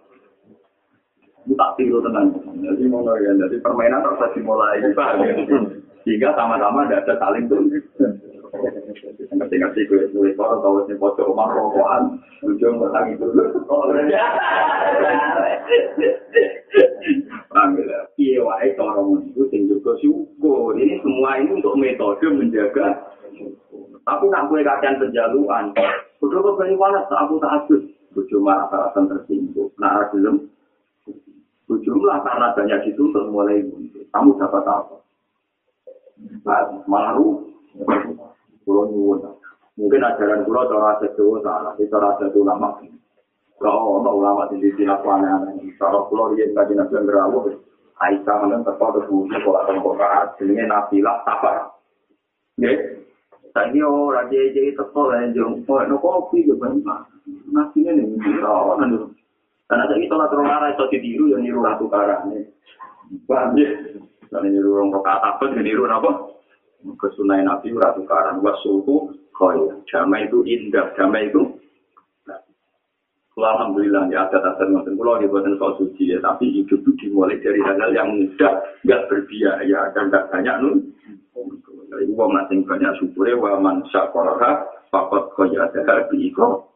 [SPEAKER 1] nama. Tak tiru tenang. Jadi mau ya, jadi permainan harus dimulai. Sehingga sama-sama tidak ada saling tuh. Ngerti-ngerti gue nulis orang tahu sih pojok rumah rokokan, ujung menang itu dulu. Alhamdulillah. Iya, wae cara itu sing juga syukur. Ini semua ini untuk metode menjaga Tapi nak gue kajian penjaluan, beri panas, aku tak asus. Bujo marah alasan tersinggung. Nah, belum. Bujo lah karena banyak dituntut mulai muncul. Kamu dapat apa? Malah nyuwun. Mungkin ajaran pulau cara sedowo salah. Itu cara sedowo lama. Kalau ono ulama di sini aku aneh-aneh. Cara pulau dia kajian nabi yang berawal. Aisyah menang terpau ke bumi sekolah tempokat. Jadi nabilah sabar. Ya. Tadi orang teko lah yang jong, oh kopi juga banyak. Nabi ini nih, perawan. Karena saya kita latar arah itu ditiru, ya niru ratu karane. Paham ya? Karena niru orang kata apa, ya niru apa? Kesunai Nabi ratu karan. Wasuhu kaya. Damai itu indah, damai itu alhamdulillah ya ada dasar ngoten pulau di buatan soal suci ya, tapi hidup itu dimulai dari hal yang mudah, nggak berbiaya dan nggak banyak nun. Jadi uang nanti banyak syukurnya wa man syakoroha fakot kaya ada diiko.